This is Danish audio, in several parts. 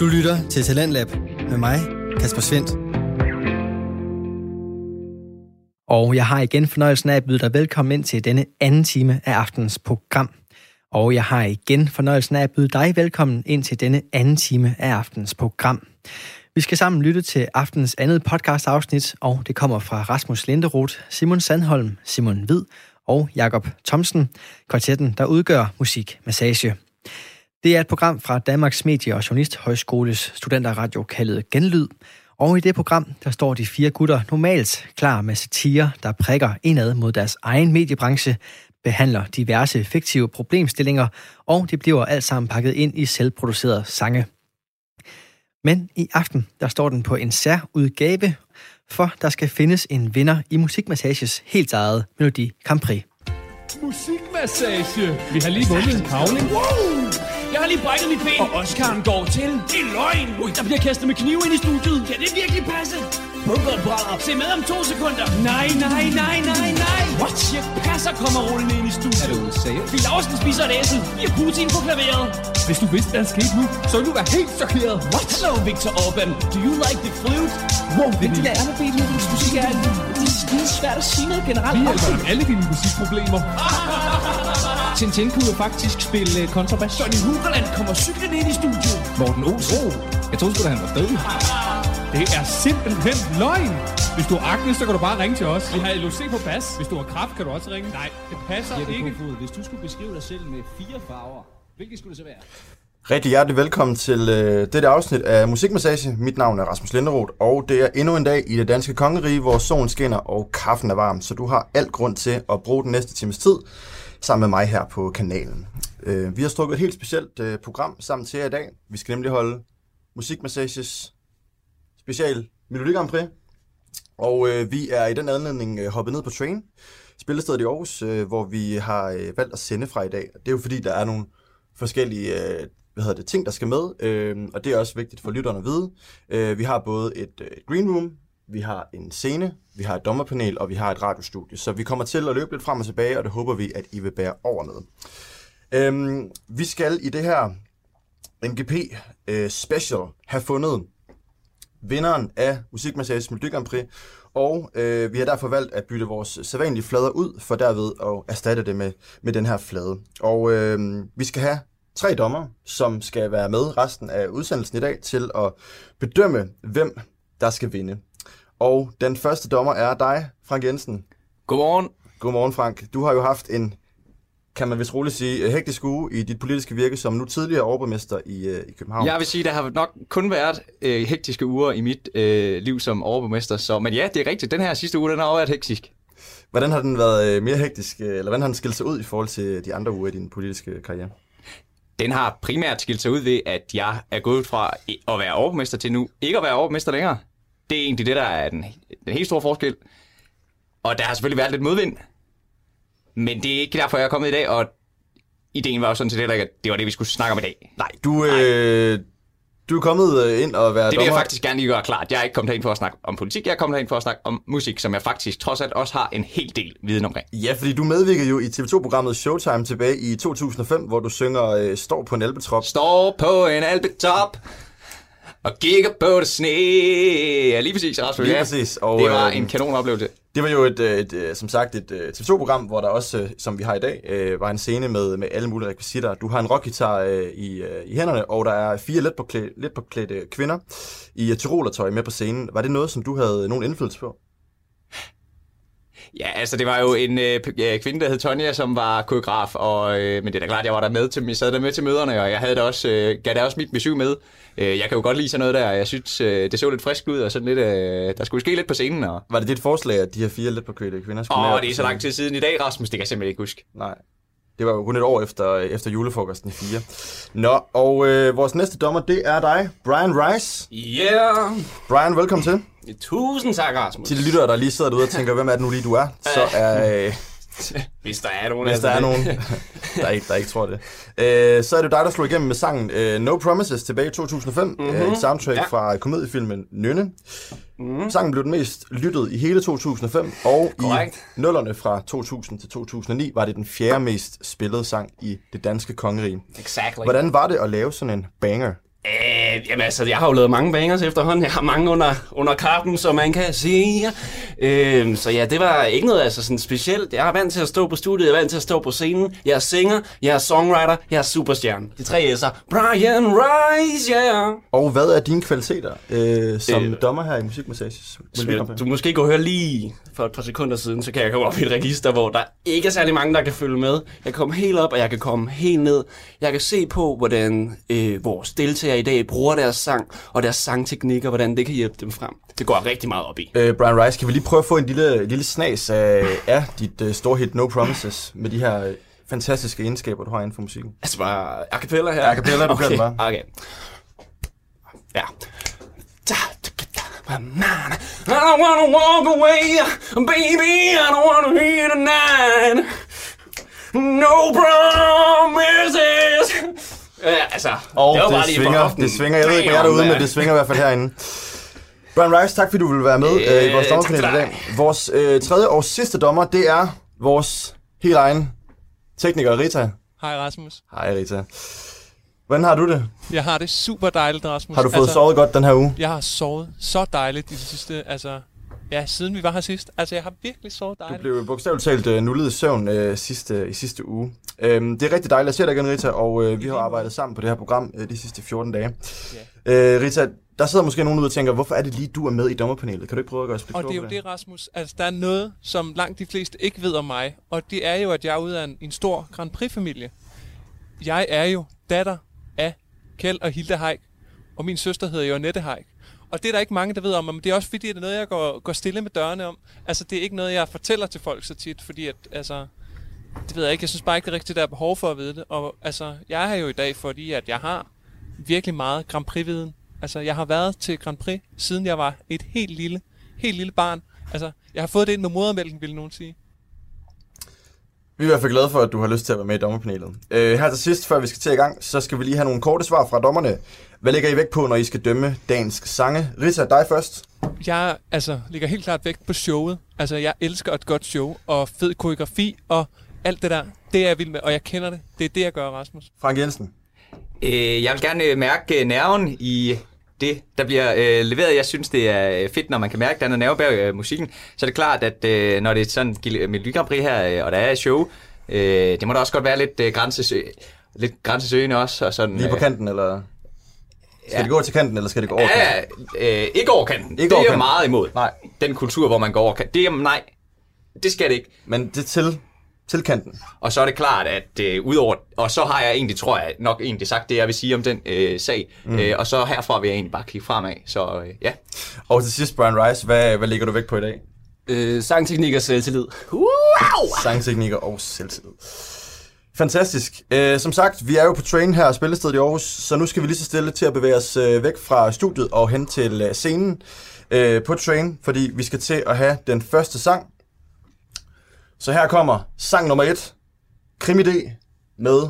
Du lytter til Talentlab med mig, Kasper Svendt. Og jeg har igen fornøjelsen af at byde dig velkommen ind til denne anden time af aftens program. Og jeg har igen fornøjelsen af at byde dig velkommen ind til denne anden time af aftens program. Vi skal sammen lytte til aftens andet podcast-afsnit, og det kommer fra Rasmus Linderoth, Simon Sandholm, Simon Hvid og Jakob Thomsen, kvartetten, der udgør Musik Massage. Det er et program fra Danmarks Medie- og Journalisthøjskoles studenterradio kaldet Genlyd, og i det program, der står de fire gutter normalt klar med satire, der prikker indad mod deres egen mediebranche, behandler diverse fiktive problemstillinger, og det bliver alt sammen pakket ind i selvproducerede sange. Men i aften, der står den på en særudgave, for der skal findes en vinder i Musikmassages helt eget Melodi Grand Prix. Musikmassage. Vi har lige vundet en kavling. Wow! Jeg har lige brækket mit ben. Og Oscar'en går til. Det er løgn. Ui, der bliver kastet med knive ind i studiet. Kan det virkelig passe? Bunkeren brænder. Se med om to sekunder. Nej, nej, nej, nej, nej. What? Jeg passer kommer rullende ind i Er studiet. du ude seriøst? Fie Laursen spiser et æsel. Vi har Putin på klaveret. Hvis du vidste, hvad der skete nu, så ville du være helt chokeret. What? Hello, Victor Orban. Do you like the flute? Wow, vigtigt er med Beethovens musik er, det er svært at sige noget generelt. Vi hjælper alle dine musikproblemer. Tintin kunne jo faktisk spille uh, kontrabas. Johnny Hugerland kommer cyklen ind i studiet. Morten Olsen. Jeg troede sgu da, han var død. Det er simpelthen løgn. Hvis du har akne, så kan du bare ringe til os. Vi har LOC på bas. Hvis du har kraft, kan du også ringe. Nej, det passer ikke. Kofod, hvis du skulle beskrive dig selv med fire farver, hvilke skulle det så være? Rigtig hjertelig velkommen til øh, dette afsnit af Musikmassage. Mit navn er Rasmus Linderoth, og det er endnu en dag i det danske kongerige, hvor solen skinner og kaffen er varm. Så du har alt grund til at bruge den næste times tid sammen med mig her på kanalen. Øh, vi har strukket et helt specielt øh, program sammen til jer i dag. Vi skal nemlig holde Musikmassages special Melodi Grand Prix. Og øh, vi er i den anledning øh, hoppet ned på Train, spillestedet i Aarhus, øh, hvor vi har øh, valgt at sende fra i dag. Det er jo fordi, der er nogle forskellige øh, hvad hedder det, ting, der skal med, øh, og det er også vigtigt for lytterne at vide. Øh, vi har både et, øh, et green room, vi har en scene, vi har et dommerpanel, og vi har et radiostudie. Så vi kommer til at løbe lidt frem og tilbage, og det håber vi, at I vil bære over med. Øhm, vi skal i det her MGP øh, Special have fundet vinderen af Musikmassage Melodi Grand Prix, og øh, vi har derfor valgt at bytte vores sædvanlige flader ud, for derved at erstatte det med, med den her flade. Og øh, vi skal have tre dommer, som skal være med resten af udsendelsen i dag til at bedømme, hvem der skal vinde. Og den første dommer er dig, Frank Jensen. Godmorgen. Godmorgen, Frank. Du har jo haft en, kan man vist roligt sige, hektisk uge i dit politiske virke som nu tidligere overborgmester i, øh, i København. Jeg vil sige, der har nok kun været øh, hektiske uger i mit øh, liv som overborgmester. Så, men ja, det er rigtigt. Den her sidste uge, den har også været hektisk. Hvordan har den været øh, mere hektisk, øh, eller hvordan har den skilt sig ud i forhold til de andre uger i din politiske karriere? Den har primært skilt sig ud ved, at jeg er gået fra at være overborgmester til nu ikke at være overborgmester længere. Det er egentlig det, der er den, den helt store forskel. Og der har selvfølgelig været lidt modvind. Men det er ikke derfor, jeg er kommet i dag, og ideen var jo sådan set heller ikke, at det var det, vi skulle snakke om i dag. Nej, du, øh, du er kommet øh, ind og være Det vil dommer. jeg faktisk gerne lige gøre klart. Jeg er ikke kommet herind for at snakke om politik, jeg er kommet herind for at snakke om musik, som jeg faktisk trods alt også har en hel del viden omkring. Ja, fordi du medvirkede jo i TV2-programmet Showtime tilbage i 2005, hvor du synger øh, Står på en albetrop. Står på en alpetop og kigger på det sne. Ja, lige præcis, Rasmus. Lige ja. præcis, og, det var øh, en kanonoplevelse. Det var jo et, øh, et, et som sagt et øh, TV2-program, hvor der også, øh, som vi har i dag, øh, var en scene med, med alle mulige rekvisitter. Du har en rockgitar øh, i, øh, i hænderne, og der er fire let påklædte, let påklædte kvinder i tyrolertøj med på scenen. Var det noget, som du havde nogen indflydelse på? Ja, altså det var jo en øh, kvinde, der hed Tonja, som var koreograf, og, øh, men det er da klart, jeg var der med til, jeg sad der med til møderne, og jeg havde da også, øh, gav da også mit besøg med. Øh, jeg kan jo godt lide sådan noget der, jeg synes, øh, det så lidt frisk ud, og sådan lidt, øh, der skulle ske lidt på scenen. Og, Var det dit forslag, at de her fire let påklædte kvinder skulle åh, det er på så lang tid siden i dag, Rasmus, det kan jeg simpelthen ikke huske. Nej. Det var jo kun et år efter, efter julefrokosten i fire. Nå, og øh, vores næste dommer, det er dig, Brian Rice. Yeah! Brian, velkommen til. Tusind tak, Rasmus. Til de lyttere, der lige sidder derude og tænker, hvem er det nu lige, du er, så er... Øh, Hvis der er nogen hvis af der er nogen, der ikke, der ikke tror det. Øh, så er det dig, der slog igennem med sangen øh, No Promises tilbage i 2005. Mm-hmm. Øh, et soundtrack ja. Fra komediefilmen Nynne. Mm. Sangen blev den mest lyttet i hele 2005, og Korrekt. i nullerne fra 2000 til 2009 var det den fjerde mest spillede sang i det danske kongerige. Exactly. Hvordan var det at lave sådan en banger? Øh, jamen altså, jeg har jo lavet mange bangers efterhånden. Jeg har mange under, under kappen, som man kan sige. Øh, så ja, det var ikke noget altså sådan specielt. Jeg er vant til at stå på studiet, jeg er vant til at stå på scenen. Jeg er singer, jeg er songwriter, jeg er superstjerne. De tre S'er. Brian Rice, yeah! Og hvad er dine kvaliteter øh, som Øh, dommer her i Musikmassages? Du måske kunne høre lige for et par sekunder siden, så kan jeg komme op i et register, hvor der ikke er særlig mange, der kan følge med. Jeg kan komme helt op, og jeg kan komme helt ned. Jeg kan se på, hvordan øh, vores deltagere i dag bruger deres sang, og deres sangteknikker, hvordan det kan hjælpe dem frem. Det går jeg rigtig meget op i. Øh, Brian Rice, kan vi lige prøve at få en lille, lille snas af, af dit øh, store hit No Promises med de her øh, fantastiske egenskaber, du har inden for musikken? Altså bare a cappella her? A cappella, du okay. kan bare. Okay. Ja. I don't wanna walk away, baby, I don't wanna hear tonight. No promises. Ja, altså, Og det var det, bare lige på svinger, det svinger, jeg ved ikke, hvad er derude, men det svinger i hvert fald herinde. Brian Rice, tak fordi du vil være med øh, i vores Øh, dommerpanel i dag. Vores øh, tredje og sidste dommer, det er vores helt egen tekniker, Rita. Hej Rasmus. Hej Rita. Hvordan har du det? Jeg har det super dejligt, Rasmus. Har du fået sovet godt den her uge? Jeg har sovet så dejligt i det sidste, altså... Ja, siden vi var her sidst. Altså, jeg har virkelig sovet Du dejligt. blev bogstaveligt talt øh, nullet i søvn øh, sidste, i sidste uge. Øhm, det er rigtig dejligt at se dig igen, Rita, og øh, vi har arbejdet sammen på det her program øh, de sidste 14 dage. Øh, Rita, der sidder måske nogen ude og tænker, hvorfor er det lige, du er med i dommerpanelet? Kan du ikke prøve at gøre os Og det er jo det, Rasmus. Altså, der er noget, som langt de fleste ikke ved om mig. Og det er jo, at jeg er ude af en, en stor Grand Prix-familie. Jeg er jo datter af Kjeld og Hilde Haik. Og min søster hedder jo Annette Haik. Og det er der ikke mange, der ved om, men det er også fordi, det er noget, jeg går, går stille med dørene om. Altså, det er ikke noget, jeg fortæller til folk så tit, fordi at, altså, det ved jeg ikke. Jeg synes bare ikke, det er rigtigt, der er behov for at vide det. Og altså, jeg er her jo i dag, fordi at jeg har virkelig meget Grand Prix-viden. Altså, jeg har været til Grand Prix, siden jeg var et helt lille, helt lille barn. Altså, jeg har fået det ind med modermælken, ville nogen sige. Vi er i hvert fald glade for, at du har lyst til at være med i dommerpanelet. Øh, her til sidst, før vi skal til i gang, så skal vi lige have nogle korte svar fra dommerne. Hvad lægger I vægt på, når I skal dømme dansk sange? Rita, dig først. Jeg altså, lægger helt klart vægt på showet. Altså, jeg elsker et godt show, og fed koreografi, og alt det der, det er jeg vild med, og jeg kender det. Det er det, jeg gør, Rasmus. Frank Jensen. Øh, jeg vil gerne øh, mærke øh, nerven i det, der bliver øh, leveret. Jeg synes, det er øh, fedt, når man kan mærke, at der er noget nerve bag øh, musikken. Så er det klart, at øh, når det er sådan et Melodi Grand Prix her, øh, og der er et show, øh, det må da også godt være lidt øh, grænses, lidt grænsesøgende også. Og sådan, Lige på øh, kanten, eller... Skal Ja. det gå til kanten, eller skal det gå over kanten? ja, øh, ikke over kanten. Ikke det over er jeg meget imod. Nej. Den kultur, hvor man går over kanten. Det er, nej, det skal det ikke. Men det til, til kanten. Og så er det klart, at øh, udover... Og så har jeg egentlig, tror jeg, nok egentlig sagt det, jeg vil sige om den øh, sag. Mm. Øh, og så herfra vil jeg egentlig bare kigge fremad. Så øh, ja. Og til sidst, Brian Rice, hvad, hvad lægger du vægt på i dag? Øh, sangteknik og selvtillid. Wow! Sangteknikker og selvtillid. Fantastisk. Øh, som sagt, vi er jo på train her, spillestedet i Aarhus, så nu skal vi lige så stille til at bevæge os øh, væk fra studiet og hen til øh, scenen øh, på train, fordi vi skal til at have den første sang. Så her kommer sang nummer et, Krimi D med...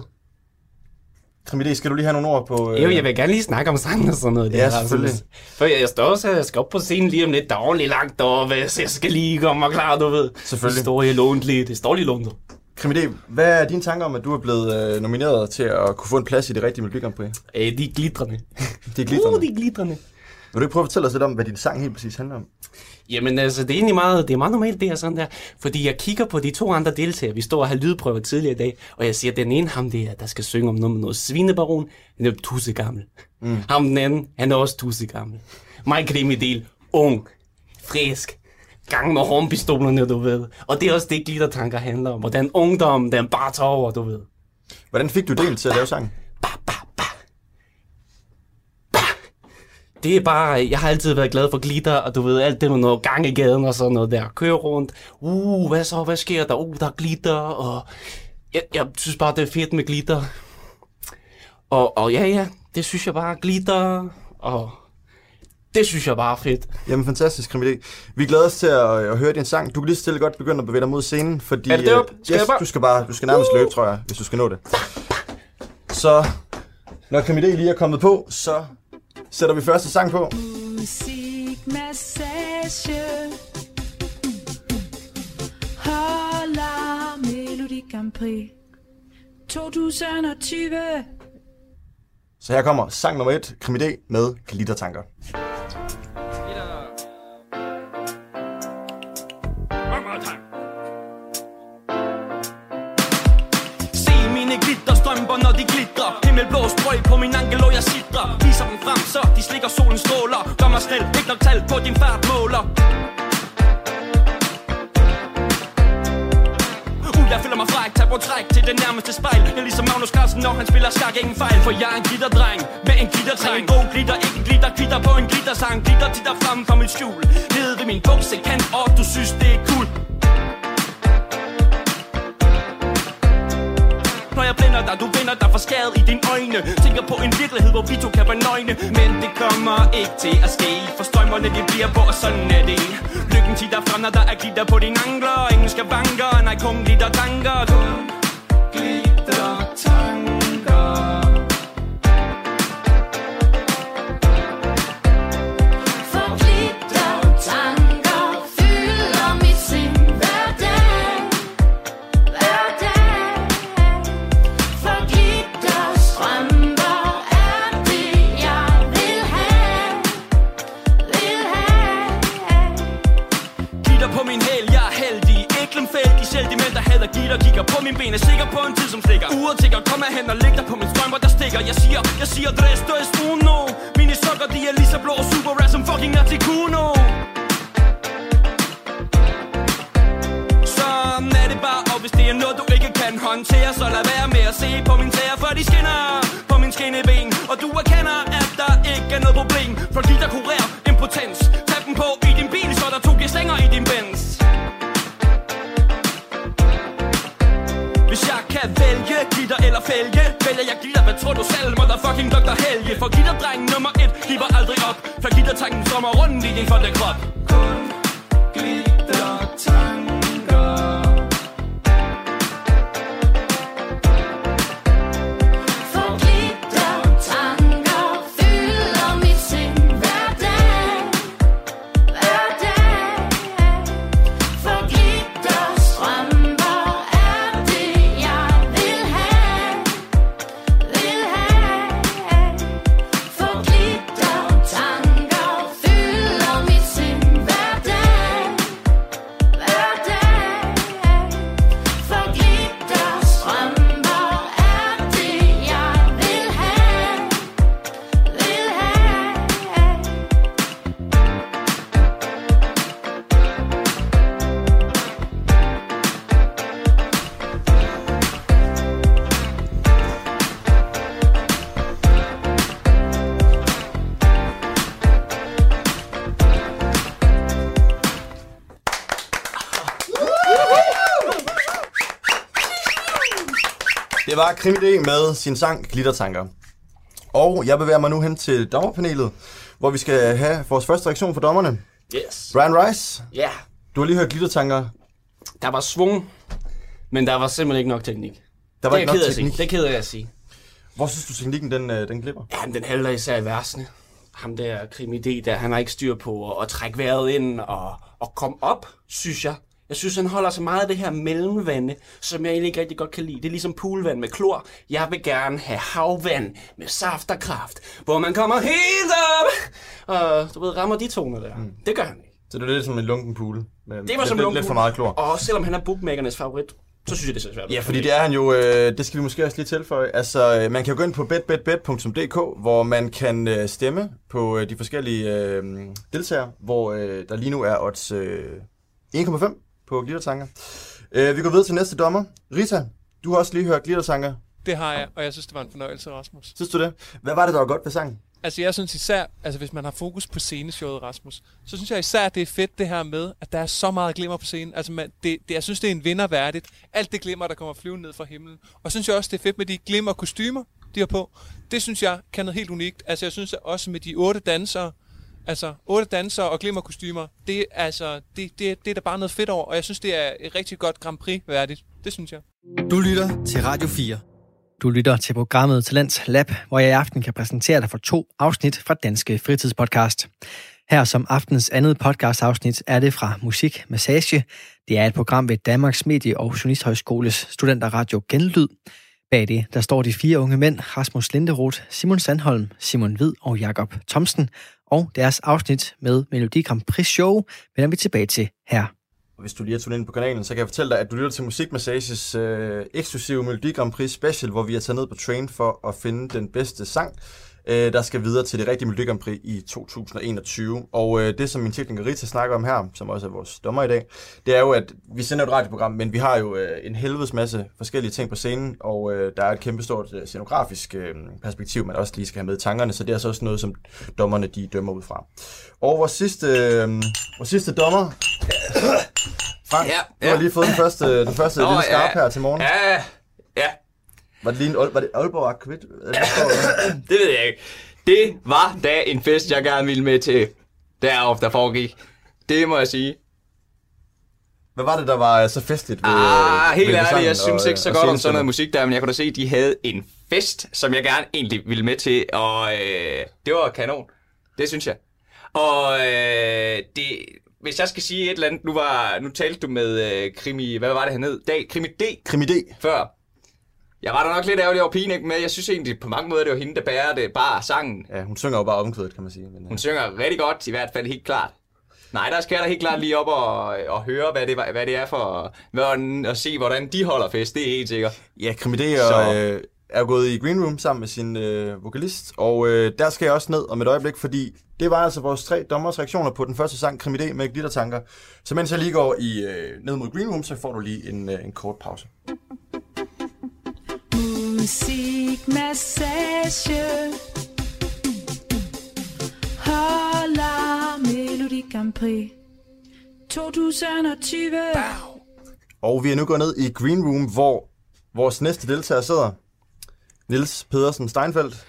Krimi D, skal du lige have nogle ord på... Øh, Jo, jeg vil gerne lige snakke om sangen og sådan noget. Ja, der, selvfølgelig. For jeg står også, jeg skal op på scenen lige om lidt, der er ordentligt langt deroppe, så jeg skal lige komme og klar, du ved. Selvfølgelig. Det står i lånt lige, det står lige lånt. Krimi D, hvad er dine tanker om, at du er blevet øh, nomineret til at kunne få en plads i det rigtige Melodi Grand Prix? Øh, de er glitrende. Det er glitrende. Uh, de er glitrende. Vil du ikke prøve at fortælle os lidt om, hvad din sang helt præcis handler om? Jamen altså, det er egentlig meget, det er meget normalt, det er sådan der. Fordi jeg kigger på de to andre deltagere. Vi står og har lydprøver tidligere i dag. Og jeg siger, den ene ham der, der skal synge om noget med noget svinebaron. Han er tusse gammel. Mm. Ham den anden, han er også tusse gammel. Mig del, ung, frisk. Gang med hornpistolerne, du ved. Og det er også det, glittertanker handler om. Og den ungdom, den bare tager over, du ved. Hvordan fik du del til at lave sangen? Det er bare, jeg har altid været glad for glitter, og du ved, alt det med noget gang i gaden og sådan noget der. Køre rundt. Uh, hvad så, hvad sker der? Uh, der er glitter, og jeg, jeg synes bare, det er fedt med glitter. Og, og ja, ja, det synes jeg bare er glitter, og det synes jeg bare er fedt. Jamen, fantastisk, Krimi D. Vi glæder os til at, at høre din sang. Du kan lige så stille godt begynde at bevæge dig mod scenen, fordi... Er det derop? øh, Skal jeg bare- du skal bare... Du skal nærmest løbe, tror jeg, hvis du skal nå det. Så, når Krimi D lige er kommet på, så sætter vi første sang på. Musikmassage Holder Melodi Grand Prix 2020 Så her kommer sang nummer 1, Krimidé med Glittertanker. Jeg sidder Viser dem frem, så de slikker solen stråler Gør mig snel, ikke nok tal på din fart måler. Uh, jeg føler mig fræk, tag på træk til det nærmeste spejl. Jeg er ligesom Magnus Carlsen, når han spiller skak, ingen fejl For jeg er en glitterdreng med en glittertræng. En god glitter, ikke en glitter, glitter på en glittersang. Glitter til titter frem fra mit skjul. Nede ved min buksekant, og du synes det er cool. Når jeg blænder dig, du vinder dig for skadet i dine øjne. Tænker på en virkelighed, hvor vi to kan være nøgne Men det kommer ikke til at ske For strømmerne de bliver på, og sådan er det. Lykken titter frem, når der er glitter på dine ankler. Ingen skal banker, nej kun glitter tanker. Kun glitter tanker. De der Kigger på min ben, er sikker på en tid som stikker. Uret tigger, kom hen og læg dig på min strømper, der stikker. Jeg siger, jeg siger, resto es uno Mine sokker, de er lige så blå og super rare som fucking Articuno Sådan er det bare, og hvis det er noget, du ikke kan håndtere Så lad være med at se på min tæer, for de skinner på min skinneben. Og du erkender, at der ikke er noget problem. For de der kurerer impotens. Tag dem på i din bil, så der to slænger i din bens Hvis jeg kan vælge glitter eller fælge Vælger jeg glitter, hvad tror du selv, motherfucking Dr. Helge. For glitterdrengen nummer et giver aldrig op. For glittertanken strømmer rundt i din fonde krop. Kun glitter. Var Krimidé med sin sang Glittertanker. Og jeg bevæger mig nu hen til dommerpanelet, hvor vi skal have vores første reaktion fra dommerne. Yes. Brian Rice, Ja, du har lige hørt Glittertanker. der var svung, men der var simpelthen ikke nok teknik. Der var det ikke nok teknik. Det er jeg at sige. Hvor synes du, teknikken den, øh, den glipper? Ja, men den halter især i versene. Ham der krimidé der, han har ikke styr på at, at trække vejret ind og, og komme op, synes jeg. Jeg synes, han holder så meget af det her mellemvande, som jeg egentlig ikke rigtig godt kan lide. Det er ligesom poolvand med klor. Jeg vil gerne have havvand med saft og kraft, hvor man kommer helt op og du ved, rammer de toner der. Mm. Det gør han ikke. Så det er lidt som en lunken pool. Med Det var lidt, som lidt, lidt for meget klor. Og selvom han er bookmakernes favorit, så synes jeg, det er svært. Ja, fordi det er han jo, øh, det skal vi måske også lige tilføje. Altså, øh, man kan jo gå ind på betbetbet.dk, hvor man kan øh, stemme på øh, de forskellige øh, deltagere, hvor øh, der lige nu er odds øh, 1,5 på glittertanker. Øh, vi går videre til næste dommer. Rita, du har også lige hørt glittertanker. Det har jeg, og jeg synes, det var en fornøjelse, Rasmus. Synes du det? Hvad var det, der var godt ved sangen? Altså, jeg synes især, altså hvis man har fokus på sceneshowet, Rasmus, så synes jeg især, det er fedt det her med, at der er så meget glimmer på scenen. Altså, man, det, det, jeg synes, det er en vinder værdigt. Alt det glimmer, der kommer flyvende ned fra himlen. Og synes jeg også, det er fedt med de glimmer kostymer, de har på. Det synes jeg kan noget helt unikt. Altså, jeg synes at også med de otte dansere, altså otte dansere og glimmerkostymer, det, er altså, det, det, det er der bare noget fedt over. Og jeg synes, det er et rigtig godt Grand Prix værdigt. Det synes jeg. Du lytter til Radio 4. Du lytter til programmet Talents Lab, hvor jeg i aften kan præsentere dig for to afsnit fra Danske Fritidspodcast. Her som aftens andet podcastafsnit er det fra Musik Massage. Det er et program ved Danmarks Medie- og Journalisthøjskoles studenterradio Genlyd. Bag det, der står de fire unge mænd, Rasmus Linderoth, Simon Sandholm, Simon Hvid og Jakob Thomsen, og deres afsnit med Melodi Grand Prix Show vender vi tilbage til her. Og hvis du lige er tunet ind på kanalen, så kan jeg fortælle dig, at du lytter til Musikmassages øh, eksklusive Melodi Grand Prix special, hvor vi er taget ned på train for at finde den bedste sang, øh, der skal videre til det rigtige Melodi Grand Prix i 2021. Og øh, det, som min tekniker Rita snakker om her, som også er vores dommer i dag, det er jo, at vi sender et radioprogram, men vi har jo øh, en helvedes masse forskellige ting på scenen, og øh, der er et kæmpestort øh, scenografisk øh, perspektiv, man også lige skal have med i tankerne, så det er så også noget, som dommerne de dømmer ud fra. Og vores sidste, øh, vores sidste dommer, Frank, Ja, du har ja. lige fået den første, den første Nå, lille skarp ja. her til morgen. Ja, ja. Var det lige en var det Aalborg Akvit? Det, ved jeg ikke. Det var da en fest, jeg gerne ville med til deroppe, der foregik. Det må jeg sige. Hvad var det, der var øh, så festligt ved Ah, helt ved ærligt, jeg synes og, ikke så og godt om sådan noget musik der, men jeg kunne da se, at de havde en fest, som jeg gerne egentlig ville med til, og øh, det var kanon. Det synes jeg. Og øh, det, hvis jeg skal sige et eller andet, nu, var, nu talte du med øh, Krimi, hvad var det han hed? Dag, Krimi D Krimi D. før. Jeg var da nok lidt ærgerlig over pigen ikke med. Jeg synes egentlig på mange måder, det var hende, der bærer det bare sangen. Ja, hun synger jo bare omkvædet, kan man sige. Men, Hun synger rigtig godt, i hvert fald helt klart. Nej, der skal jeg da helt klart lige op og, og høre, hvad det, hvad det er for... Hvordan, og se, hvordan de holder fest, det er helt sikkert. Ja, Krimi D Så- og, øh, er gået i Green Room sammen med sin øh, vokalist, og øh, der skal jeg også ned om et øjeblik, fordi det var altså vores tre dommers reaktioner på den første sang, Krimi D med glittertanker. Så mens jeg lige går i, øh, ned mod Green Room, så får du lige en, øh, en kort pause. Musikmassage Holder Melodi Grand Prix 2020 Og vi er nu gået ned i Green Room, hvor vores næste deltager sidder. Nils Pedersen Steinfeldt.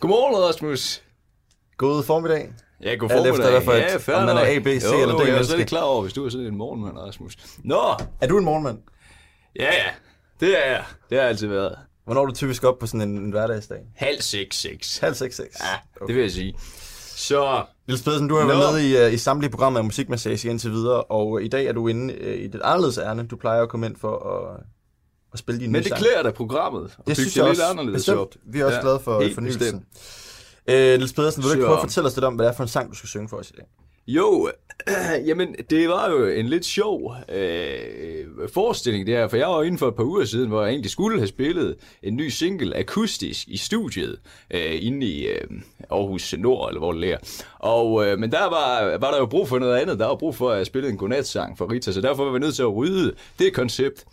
Godmorgen, Rasmus. God formiddag. Ja, god Alt formiddag. efter, hvad for et- ja, fair om man er. A, B, C jo, eller D jo, Jeg er slet ikke klar over, hvis du er sådan en morgenmand, Rasmus. Nå, Er du en morgenmand? ja, ja. Det er jeg. Det har jeg altid været. Hvornår er du typisk op på sådan en, en hverdagsdag? Halv seks, seks. Halv seks, seks. Ja, det vil jeg sige. Så, Niels Pedersen, du har Nå. været med i, uh, i samtlige programmer af Musikmassage indtil videre, og i dag er du inde uh, i et anderledes ærne. Du plejer at komme ind for at, at spille dine men det klæder da programmet. Det synes jeg lidt også anderledes bestemt. op. Vi er også Ja, glade for fornyelsen. Uh, Niels Pedersen, vil du ikke prøve at fortælle os lidt om, hvad det er for en sang, du skal synge for os i dag? Jo, jamen det var jo en lidt sjov øh, forestilling det her, for jeg var inden for et par uger siden, hvor jeg egentlig skulle have spillet en ny single akustisk i studiet øh, inde i øh, Aarhus Nord, eller hvor det ligger. Og, øh, men der var, var der jo brug for noget andet. Der var brug for, at jeg spillede en godnatsang for Rita, så derfor var vi nødt til at rydde det koncept.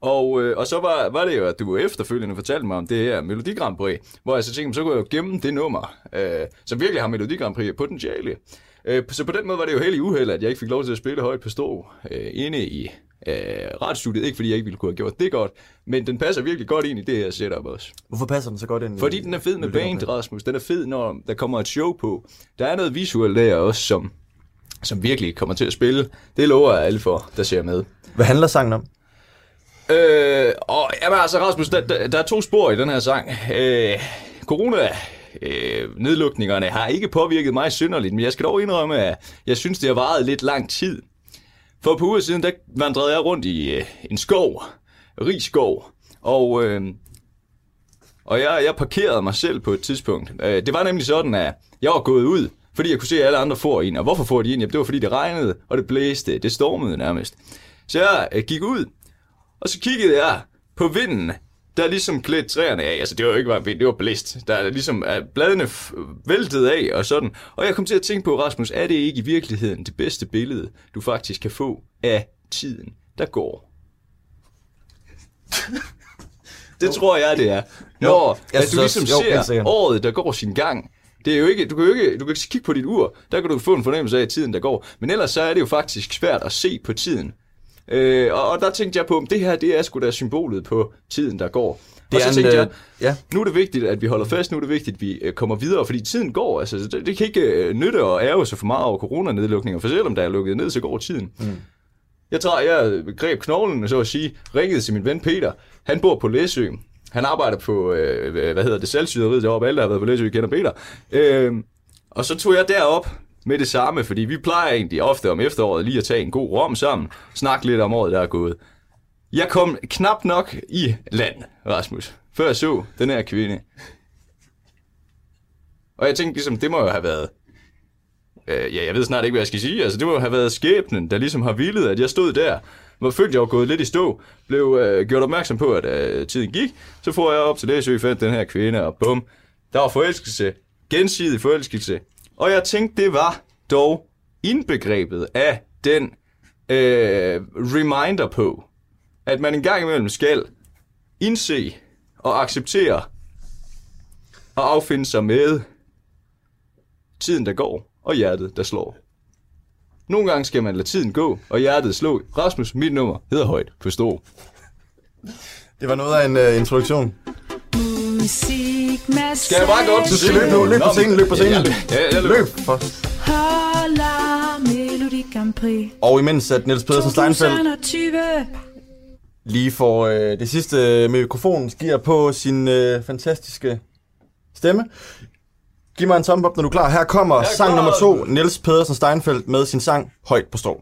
Og, øh, og så var, var det jo, at du efterfølgende fortalte mig om det her Melodi Grand Prix, hvor jeg så tænkte, så kunne jeg jo gemme det nummer, øh, som virkelig har Melodi Grand Prix potentiale. Øh, så på den måde var det jo heldig uheld, at jeg ikke fik lov til at spille højt på stå øh, inde i øh, radiostudiet. Ikke fordi jeg ikke ville kunne have gjort det godt, men den passer virkelig godt ind i det her setup også. Hvorfor passer den så godt ind Fordi den er fed med band? Rasmus. Den er fed, når der kommer et show på. Der er noget visuelt der også, som, som virkelig kommer til at spille. Det lover jeg alle for, der ser med. Hvad handler sangen om? Øh, og jamen, altså Rasmus, der, der, der er to spor i den her sang. Øh, corona øh, nedlukningerne har ikke påvirket mig synderligt, men jeg skal dog indrømme, at jeg synes, det har varet lidt lang tid. For på uger siden, der vandrede jeg rundt i øh, en skov, rig skov, og, øh, og jeg, jeg parkerede mig selv på et tidspunkt. Øh, det var nemlig sådan, at jeg var gået ud, fordi jeg kunne se, at alle andre får ind. Og hvorfor får de ind? Jamen, det var fordi, det regnede, og det blæste, det stormede nærmest. Så jeg øh, gik ud, og så kiggede jeg på vinden, der ligesom klædte træerne af. Altså, det var jo ikke bare det var blæst. Der er ligesom at bladene væltede af og sådan. Og jeg kom til at tænke på, Rasmus, er det ikke i virkeligheden det bedste billede, du faktisk kan få af tiden, der går? det tror jeg, det er. Når jeg at synes du ligesom jo, ser sikkert. året, der går sin gang. Det er jo ikke, du kan jo ikke, du kan kigge på dit ur, der kan du få en fornemmelse af tiden, der går. Men ellers så er det jo faktisk svært at se på tiden. Øh, og, og der tænkte jeg på, om det her, det er sgu da symbolet på tiden, der går. Det og så er en, tænkte jeg, øh, ja. nu er det vigtigt, at vi holder fast, nu er det vigtigt, at vi øh, kommer videre, fordi tiden går. Altså, det, det kan ikke øh, nytte og ærge sig for meget over coronanedlukninger, for selvom der er lukket ned, så går tiden. Mm. Jeg tror, jeg greb knoglen, så at sige, ringede til min ven Peter. Han bor på Læsø. Han arbejder på, øh, hvad hedder det, salgsyderiet deroppe. Alle, der har været på Læsø, kender Peter. Øh, og så tog jeg derop med det samme, fordi vi plejer egentlig ofte om efteråret lige at tage en god rom sammen, snakke lidt om året, der er gået. Jeg kom knap nok i land, Rasmus. før jeg så den her kvinde. Og jeg tænkte ligesom, det må jo have været... Øh, ja, jeg ved snart ikke, hvad jeg skal sige. Altså, det må jo have været skæbnen, der ligesom har villet, at jeg stod der. Hvor følte jeg var gået lidt i stå. Blev øh, gjort opmærksom på, at øh, tiden gik. Så får jeg op til Læsø, fandt den her kvinde, og bum. Der var forelskelse. Gensidig forelskelse. Og jeg tænkte, det var dog indbegrebet af den øh, reminder på, at man en gang imellem skal indse og acceptere og affinde sig med tiden, der går, og hjertet, der slår. Nogle gange skal man lade tiden gå, og hjertet slå. Rasmus, mit nummer hedder højt på stå. Det var noget af en uh, introduktion. Musikmassage. Skal jeg bare gå op til Du skal løbe nu. Løb på scenen, løb på scenen. Ja, ja, jeg løber. Løb for. Holder Melodi Grand Prix. Og imens at Niels Pedersen Steinfeldt 2020. lige får øh, det sidste øh, mikrofon giver på sin øh, fantastiske stemme. Giv mig en tomme op, når du er klar. Her kommer er sang nummer to, Niels Pedersen Steinfeldt med sin sang Højt på strå.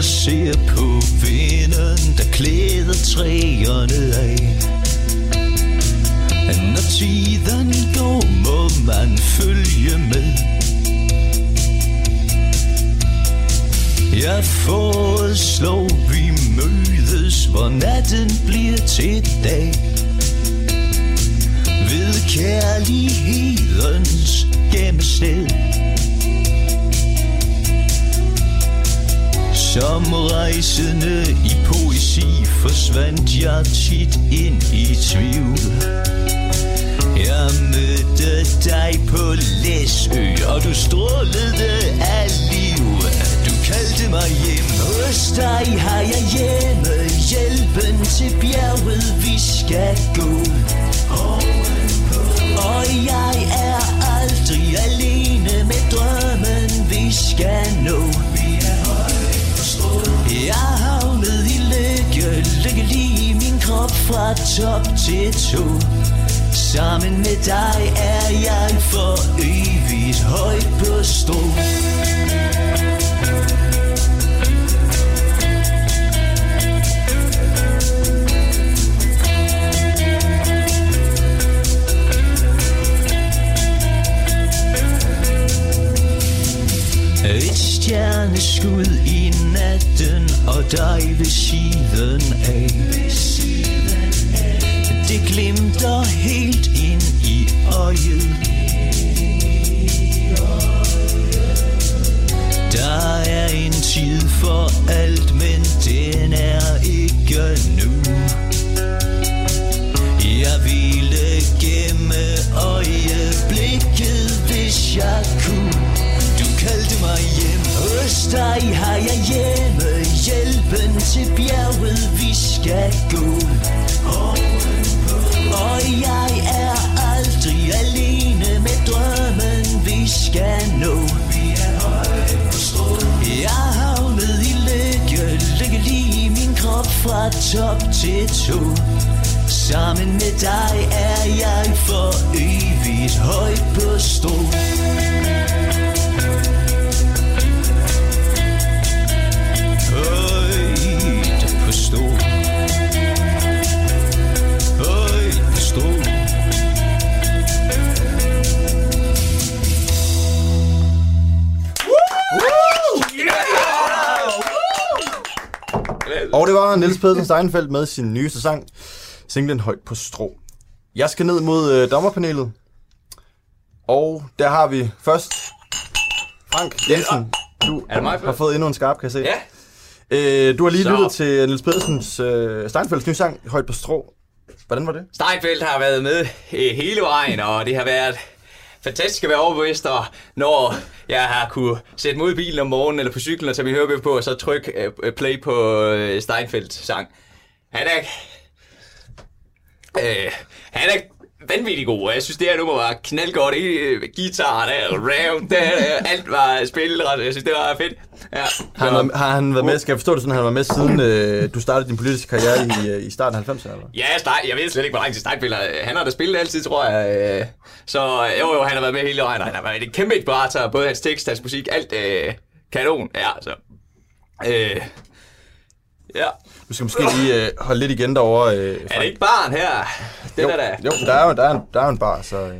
Og ser på vinden, der klæder træerne af. Når tiden går, må man følge med. Jeg foreslår, vi mødes, hvor natten bliver til dag. Ved kærlighedens gemmested. Som rejsende i poesi forsvandt jeg tit ind i tvivl. Jeg mødte dig på Læsø, og du strålede af liv. Du kaldte mig hjem, hos dig har jeg hjemme. Hjælpen til bjerget, vi skal gå. Og jeg er aldrig alene med drømmen, vi skal nå. Jeg havnede i lykke, lykkelig lige min krop fra top til to. Sammen med dig er jeg for evigt højt på strå. Stjerneskud i natten og dig ved siden af. Det glimter helt ind i øjet. Der er en tid for alt, men den er ikke nu. Jeg ville gemme øjeblikket, hvis jeg kunne. Du kaldte mig hos dig har jeg hjemme. Hjælpen til bjerget, vi skal gå. Og jeg er aldrig alene med drømmen, vi skal nå. Jeg er havnet i lykke, lykkelig i min krop fra top til to. Sammen med dig er jeg for evigt højt på strå. Det var Niels Pedersen Steinfeldt med sin nyeste sang, singlen Højt på strå. Jeg skal ned mod øh, dommerpanelet. Og der har vi først Frank Jensen. Du Er det mig har fået endnu en skarp, kan jeg se. Ja. Øh, du har lige Så. lyttet til Niels Pedersens øh, Steinfeldts nye sang, Højt på strå. Hvordan var det? Steinfeldt har været med øh, hele vejen, og det har været fantastisk at være overbevist, og når jeg har kunne sætte mig ud i bilen om morgenen eller på cyklen og tage min hørebøf på, og så trykke uh, øh, øh, play på øh, uh, Steinfeldt sang. Han er... Øh, han er vanvittig god, og jeg synes, det her nummer var knaldgodt. Ikke? Guitar der, round der, alt var spillet. Jeg synes, det var fedt. Ja. Har han, har han været med, skal jeg forstå det sådan, han var med siden øh, du startede din politiske karriere i, øh, i starten af 90'erne? Eller? Ja, Stej, jeg ved slet ikke, hvor lang tid har- Han har da spillet altid, tror jeg. øh. Så jo, jo, han har været med hele vejen. og Han har været et kæmpe inspirator. Både hans tekst, hans musik, alt øh, kanon. Ja, så... Øh, ja. Du skal måske lige øh, holde lidt igen derovre. Øh, Er det ikke barn her? Den jo, er da... jo, der er jo, der er en, der er en bar, så øh,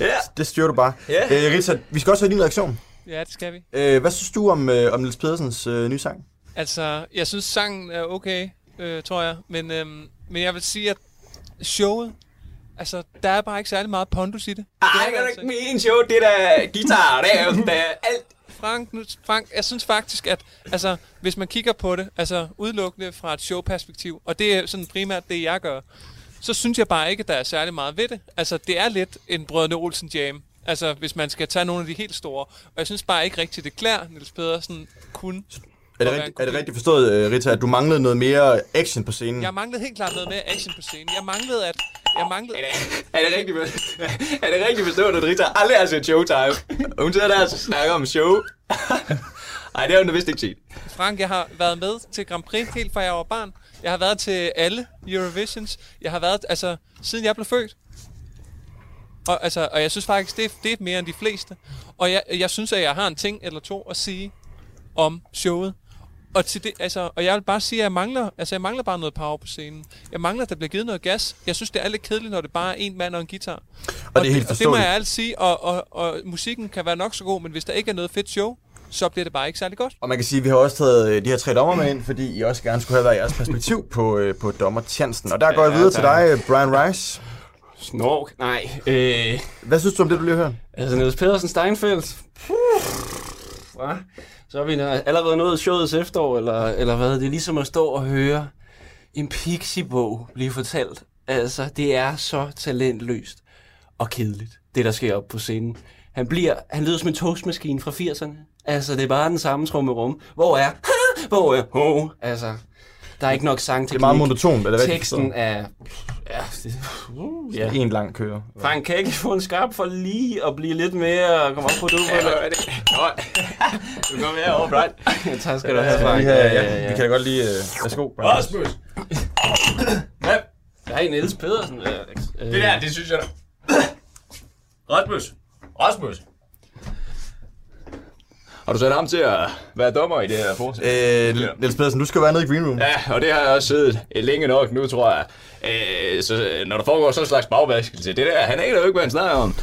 Ja. det styrer du bare. Ja. Øh, Rita, vi skal også have din reaktion. Ja, det skal vi. Øh, hvad synes du om, øh, om Niels Pedersens øh, nye sang? Altså, jeg synes, sangen er okay, øh, tror jeg. Men, øhm, men jeg vil sige, at showet... Altså, der er bare ikke særlig meget pondus i det. Ej, det er ikke min show, det der guitar, det er jo der er alt. Frank, nu, Frank, jeg synes faktisk, at altså, hvis man kigger på det, altså udelukkende fra et showperspektiv, og det er sådan primært det, jeg gør, så synes jeg bare ikke, at der er særlig meget ved det. Altså, det er lidt en Brødrene Olsen jam. Altså, hvis man skal tage nogle af de helt store. Og jeg synes bare ikke rigtigt, det klæder Niels Pedersen kun. Er det, rigtigt, er det rigtigt forstået, øh, Rita, at du manglede noget mere action på scenen? Jeg manglede helt klart noget mere action på scenen. Jeg manglede, at... Jeg manglede... Er det rigtigt, er det rigtigt forstået, at Rita aldrig har set Showtime? Hun sidder der og snakker om show. Nej, det har hun da vist ikke set. Frank, jeg har været med til Grand Prix helt fra jeg var barn. Jeg har været til alle Eurovisions. Jeg har været, altså, siden jeg blev født. Og, altså, og jeg synes faktisk, det er, det er mere end de fleste. Og jeg, jeg synes, at jeg har en ting eller to at sige om showet. Og, til det, altså, og jeg vil bare sige, at jeg mangler, altså, jeg mangler bare noget power på scenen. Jeg mangler, at der bliver givet noget gas. Jeg synes, det er lidt kedeligt, når det bare er en mand og en guitar. Og det er helt og det må jeg altid sige. Og, og, og musikken kan være nok så god, men hvis der ikke er noget fedt show, så bliver det bare ikke særlig godt. Og man kan sige, at vi har også taget øh, de her tre dommer med ind, fordi I også gerne skulle have været jeres perspektiv på, øh, på dommertjenesten. Og der går jeg Ja, videre til tak. dig, øh, Brian Rice. Snork? Nej. Øh, Hvad synes du om det, du lige har hørt? altså, Niels Pedersen Steinfeldt. Hva? Så er vi allerede nået showets efterår, eller, eller hvad? Det er ligesom at stå og høre en pixiebog blive fortalt. Altså, det er så talentløst og kedeligt, det der sker op på scenen. Han bliver, han lyder som en toastmaskine fra 80'erne. Altså, det er bare den samme trummerum. Hvor er, hvor er, oh, altså, der er ikke nok sangteknik. Det er meget monotont, er det rigtigt Teksten er, ja, det, uh, ja. En lang kører. Frank, kan jeg ikke få en skarp for lige at blive lidt mere og komme op på du? Ja, hvad er det? Du kommer her over, Brian. Ja, tak skal du Ja, have, ja, Frank. ja, ja. Vi kan da godt lige... Øh, værsgo, Brian. Rasmus! Hej, Niels Pedersen. Øh, øh, Det der, det synes jeg da. Rasmus! Rasmus! Har du sat ham til at være dommer i det her forsøg? Øh, Niels Pedersen, du skal være nede i Green Room. Ja, og det har jeg også siddet længe nok nu, tror jeg. Øh, så øh, når der foregår sådan en slags bagvaskelse, det der, han aner jo ikke, hvad han snakker om.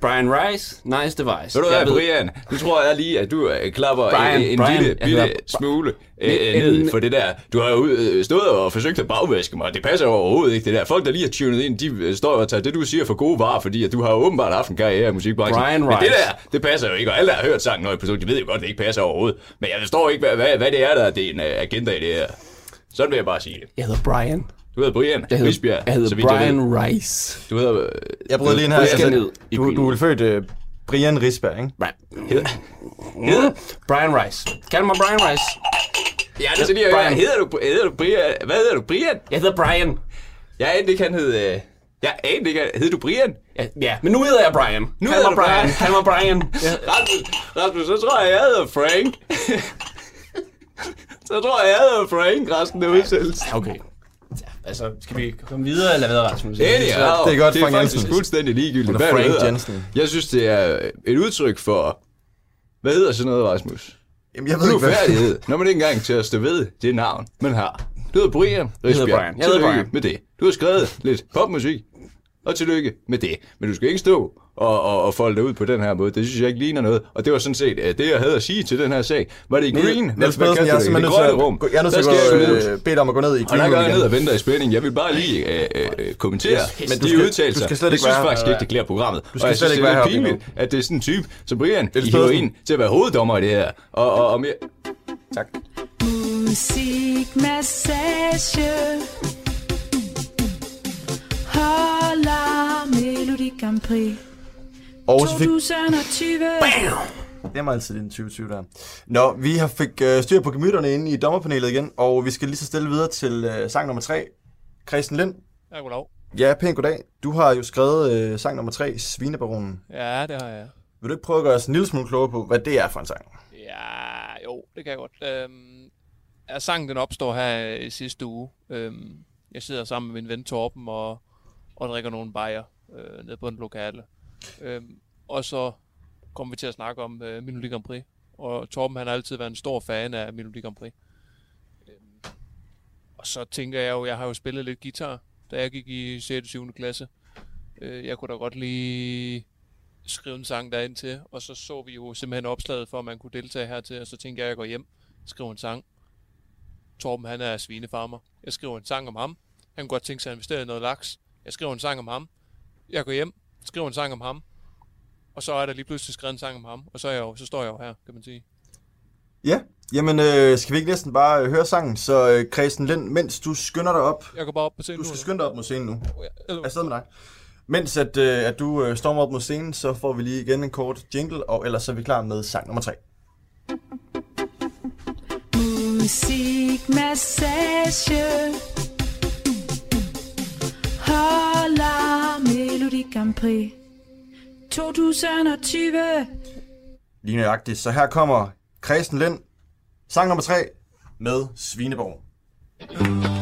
Brian Rice, nice device. Ved du hvad, Brian? Nu tror jeg lige, at du øh, klapper Brian, en, en Brian, lille, hedder- smule øh, En- ned for det der. Du har jo øh, stået og forsøgt at bagvaske mig. Det passer overhovedet ikke, det der. Folk, der lige har tunet ind, de øh, står og tager det, du siger for gode varer, fordi at du har åbenbart haft en karriere i musikbranchen. Brian Men det Rice. der, det passer jo ikke. Og alle, der har hørt sangen når de ved jo godt, at det ikke passer overhovedet. Men jeg forstår ikke, hvad, hvad, hvad det er, der er uh, agenda i det her. Sådan vil jeg bare sige det. Jeg hedder Brian. Du hedder Brian Jeg hedder, Risbjerg, jeg hedder så vidt jeg. Brian Rice. Du hedder... Jeg bryder lige ind her. Jeg Altså, du, du er født øh, Brian Risberg, ikke? Hedder, hedder Brian Rice. Kald mig Brian Rice. Ja, det er så lige, Brian. hedder du, hedder du Brian? Hvad hedder du, Brian? Jeg hedder Brian. Jeg anede ikke, han hed... Øh, jeg anede ikke, hedder du Brian? Ja, ja, men nu hedder jeg Brian. Nu hedder du Brian. Brian. Kald mig Brian. Ja. Rasmus, Rasmus, så tror jeg, jeg hedder Frank. så tror jeg, jeg hedder Frank, resten af udsendelsen. Okay. Altså, skal vi komme videre, eller hvad, Rasmus? Enig, ja, det er godt, det er Frank faktisk Jensen. fuldstændig ligegyldigt, hvad Frank hedder. Jensen. Jeg synes, det er et udtryk for... Hvad hedder sådan noget, Rasmus? Jamen, jeg ved ikke, hvad... færdighed. Når man ikke engang til at stå ved det navn, man har. Du hedder Brian Risbjerg. hedder Brian. Jeg hedder Tillykke Brian. med det. Du har skrevet lidt popmusik, og tillykke med det. Men du skal ikke stå og, og, og folde dig ud på den her måde. Det synes jeg ikke ligner noget. Og det var sådan set øh, det, jeg havde at sige til den her sag. Var det i green? Niels Pedersen, jeg er simpelthen nødt til at, gå- jeg er nødt til at gå, øh, bede dig om at gå ned i og Green der Room går jeg ned og venter i spænding. Jeg vil bare lige øh, øh, kommentere Yes, men du de skal- udtalelser. du skal slet jeg synes være faktisk ikke, det klæder programmet. Du skal og jeg slet synes, ikke det er lidt pinligt, at det er sådan en type som Brian, I hiver ind til at være hoveddommer i det her. Og, og, og mere... Tak. Musikmassage Holder Melodi Grand Prix Og så fik... 2020 Det er mig altid den 2020 der. Nå, vi har fik øh, styr på gemytterne inde i dommerpanelet igen, og vi skal lige så stille videre til øh, sang nummer 3. Christian Lind, Ja, goddag. Ja, pænt goddag. Du har jo skrevet øh, sang nummer 3, Svinebaronen. Ja, det har jeg. Vil du ikke prøve at gøre os en lille smule klogere på, hvad det er for en sang? Ja, jo, det kan jeg godt. Øhm, ja, sangen den opstår her i sidste uge. Øhm, jeg sidder sammen med min ven Torben og, og drikker nogle bajer øh, nede på en lokale. Øhm, og så kommer vi til at snakke om øh, Melodi Grand Prix. Og Torben han har altid været en stor fan af Melodi Grand Prix. Øhm, og så tænker jeg jo, jeg har jo spillet lidt guitar, da jeg gik i 6. og 7. klasse. Øh, jeg kunne da godt lige skrive en sang derind til, og så så vi jo simpelthen opslaget for, at man kunne deltage hertil, og så tænkte jeg, at jeg går hjem, skriver en sang. Torben, han er svinefarmer. Jeg skriver en sang om ham. Han kunne godt tænke sig at investere i noget laks. Jeg skriver en sang om ham. Jeg går hjem, skriver en sang om ham. Og så er der lige pludselig skrevet en sang om ham, og så, er jeg jo, så står jeg jo her, kan man sige. Ja, jamen øh, skal vi ikke næsten bare øh, høre sangen? Så øh, Christian Lind, mens du skynder dig op. Jeg går bare op på scenen Du nu, skal eller? skynde dig op mod scenen nu. eller- Afsted med dig. Mens at, øh, at du øh, stormer op mod scenen, så får vi lige igen en kort jingle, og ellers så er vi klar med sang nummer 3. Musikmassage Holder Melodi Grand Prix 2020 Lige nøjagtigt. Så her kommer Kristen Lind, sang nummer 3 med Svineborg. Mm.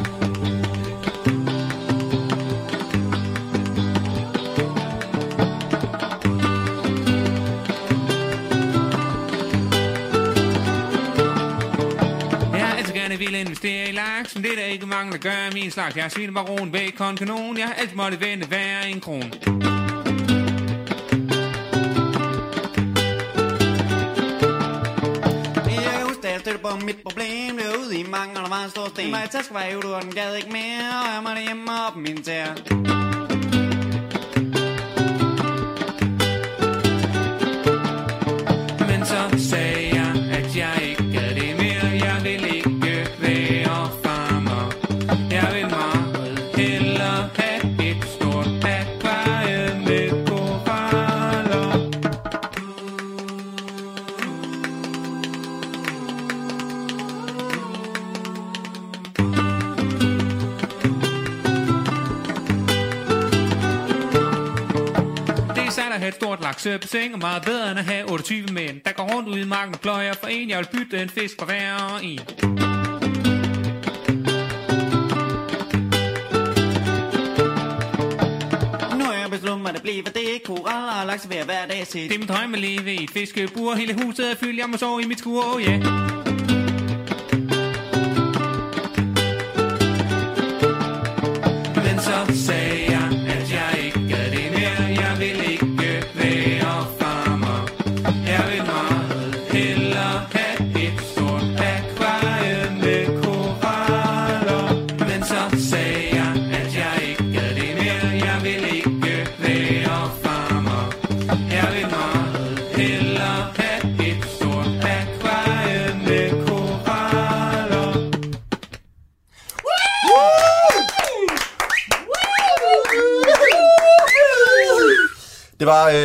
Investere i laks, men det er der ikke mange, der gør min slags. Jeg er svinebaron, bacon, kanon. Jeg har altid måttet vende hver en kron. Jeg jeg stødte på mit problem Det var ude i mange, og der var en stor sten Mig taske var jo, og den gad ikke mere Og jeg måtte hjemme op min tær Men så sagde laksebassin og meget bedre end at have 28 mænd, der går rundt ude i marken og pløjer for en. Jeg vil bytte en fisk for hver en. At det bliver det er koraller og laks hver hver dag til Det er min drøm at leve i et fiskebur. Hele huset er fyldt, jeg må sove i mit skur, oh yeah.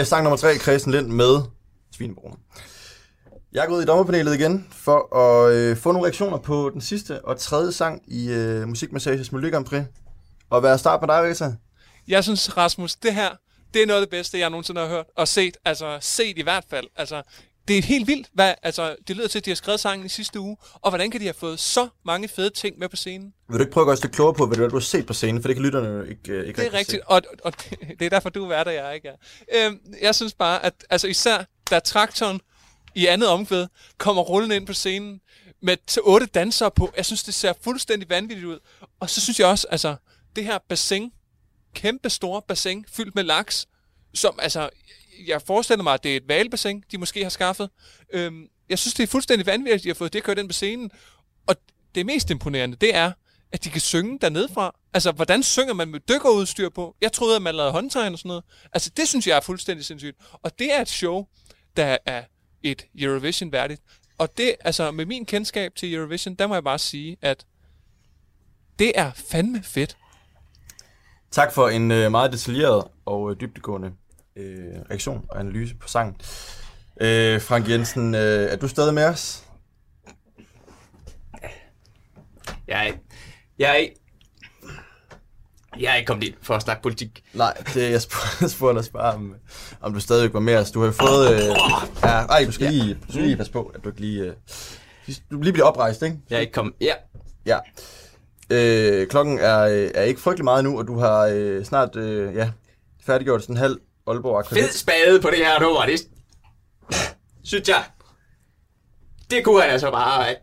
Øh, sang nummer 3, Christian Lind med Svineborg. Jeg er gået i dommerpanelet igen for at øh, få nogle reaktioner på den sidste og tredje sang i øh, Musikmassages Melodi Grand Prix. Og hvad er start på dig, Rita? Jeg synes, Rasmus, det her, det er noget af det bedste, jeg nogensinde har hørt og set. Altså, set i hvert fald. Altså, det er helt vildt, hvad, altså, det lyder til, at de har skrevet sangen i sidste uge. Og hvordan kan de have fået så mange fede ting med på scenen? Vil du ikke prøve at gøre os lidt klogere på, hvad du har set på scenen? For det kan lytterne jo ikke, øh, ikke Det er rigtigt, og, og det, er derfor, du er der, jeg ikke er. Øhm, jeg synes bare, at altså især da traktoren i andet omkvæd kommer rullende ind på scenen med til otte dansere på, jeg synes, det ser fuldstændig vanvittigt ud. Og så synes jeg også, altså, det her bassin, kæmpe store bassin, fyldt med laks, som altså, jeg forestiller mig, at det er et valbassin, de måske har skaffet. Øhm, jeg synes, det er fuldstændig vanvittigt, at de har fået det kørt ind på scenen. Og det mest imponerende, det er, at de kan synge dernede fra. Altså, hvordan synger man med dykkerudstyr på? Jeg troede, at man lavede håndtegn og sådan noget. Altså, det synes jeg er fuldstændig sindssygt. Og det er et show, der er et Eurovision værdigt. Og det, altså, med min kendskab til Eurovision, der må jeg bare sige, at det er fandme fedt. Tak for en øh, meget detaljeret og øh, dybdegående øh, reaktion og analyse på sangen. Øh, Frank Jensen, øh, er du stadig med os? Jeg, jeg, Jeg er ikke kommet ind for at snakke politik. Nej, det jeg spurgte, spurgte os bare, om, om du stadigvæk var med os. Du har jo fået... Øh, ja, ej, du skal lige, du skal lige passe på, at du ikke lige... Øh, du lige bliver oprejst, ikke? Jeg er ikke kommet... Ja. Ja. Øh, klokken er, øh, er ikke frygtelig meget nu, og du har øh, snart øh, ja, færdiggjort sådan en halv Aalborg Aquanet. Fed spade på det her nummer, det synes jeg. Det kunne han altså bare... at-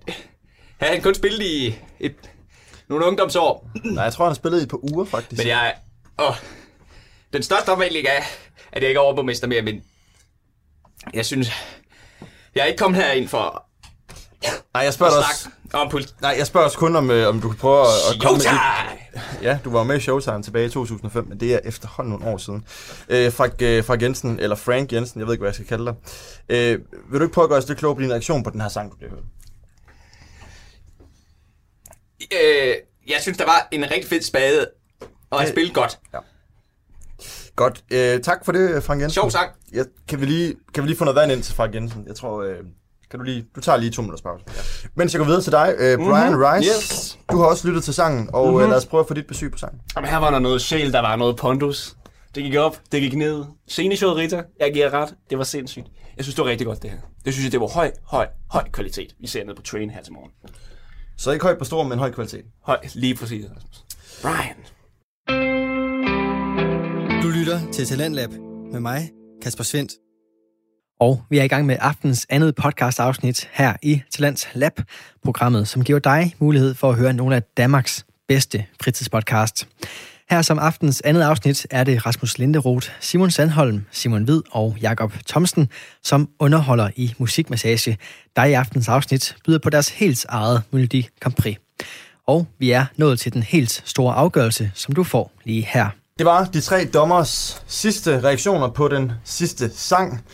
Havde han kun spillet i et, nogle ungdomsår. Nej, jeg tror, han har spillet i et par uger, faktisk. Men jeg... Åh, den største omvæltning er, at jeg ikke er overborgmester mere, men... Jeg synes... Jeg er ikke kommet herind for Nej, jeg spørger også... om politik. Nej, jeg spørger også kun, om, øh, om du kan prøve at, at komme med Showtime! dit... Ja, du var med i Showtime tilbage i 2005, men det er efterhånden nogle år siden. Øh, Frank, øh, Frank Jensen, eller Frank Jensen, jeg ved ikke, hvad jeg skal kalde dig. Øh, vil du ikke prøve at gøre os lidt klogere på din reaktion på den her sang, du har hørt? Øh, jeg synes, der var en rigtig fed spade, og han Øh, spillede godt. Ja. Godt. Øh, tak for det, Frank Jensen. Sjov sang. Ja, kan, vi lige, kan vi lige få noget vand ind til Frank Jensen? Jeg tror, øh, kan du lige... Du tager lige to minutters pause. Ja. Mens jeg går videre til dig, øh, Brian Mhm. Rice. Yes. Du har også lyttet til sangen, og Mhm. øh, lad os prøve at få dit besøg på sangen. Jamen, her var der noget sjæl, der var noget pondus. Det gik op, det gik ned. Sceneshowet Rita, jeg giver ret. Det var sindssygt. Jeg synes, det var rigtig godt, det her. Det synes jeg, det var høj, høj, høj kvalitet, vi ser ned på train her til morgen. Så ikke højt på stor, men høj kvalitet. Høj, lige præcis. Rasmus. Brian. Du lytter til Talentlab med mig, Kasper Svendt. Og vi er i gang med aftens andet podcast-afsnit her i Talents Lab, programmet, som giver dig mulighed for at høre nogle af Danmarks bedste fritidspodcast. Her som aftens andet afsnit er det Rasmus Linderoth, Simon Sandholm, Simon Vid og Jakob Thomsen, som underholder i Musikmassage, der i aftens afsnit byder på deres helt eget Melodi Grand Og vi er nået til den helt store afgørelse, som du får lige her. Det var de tre dommers sidste reaktioner på den sidste sang.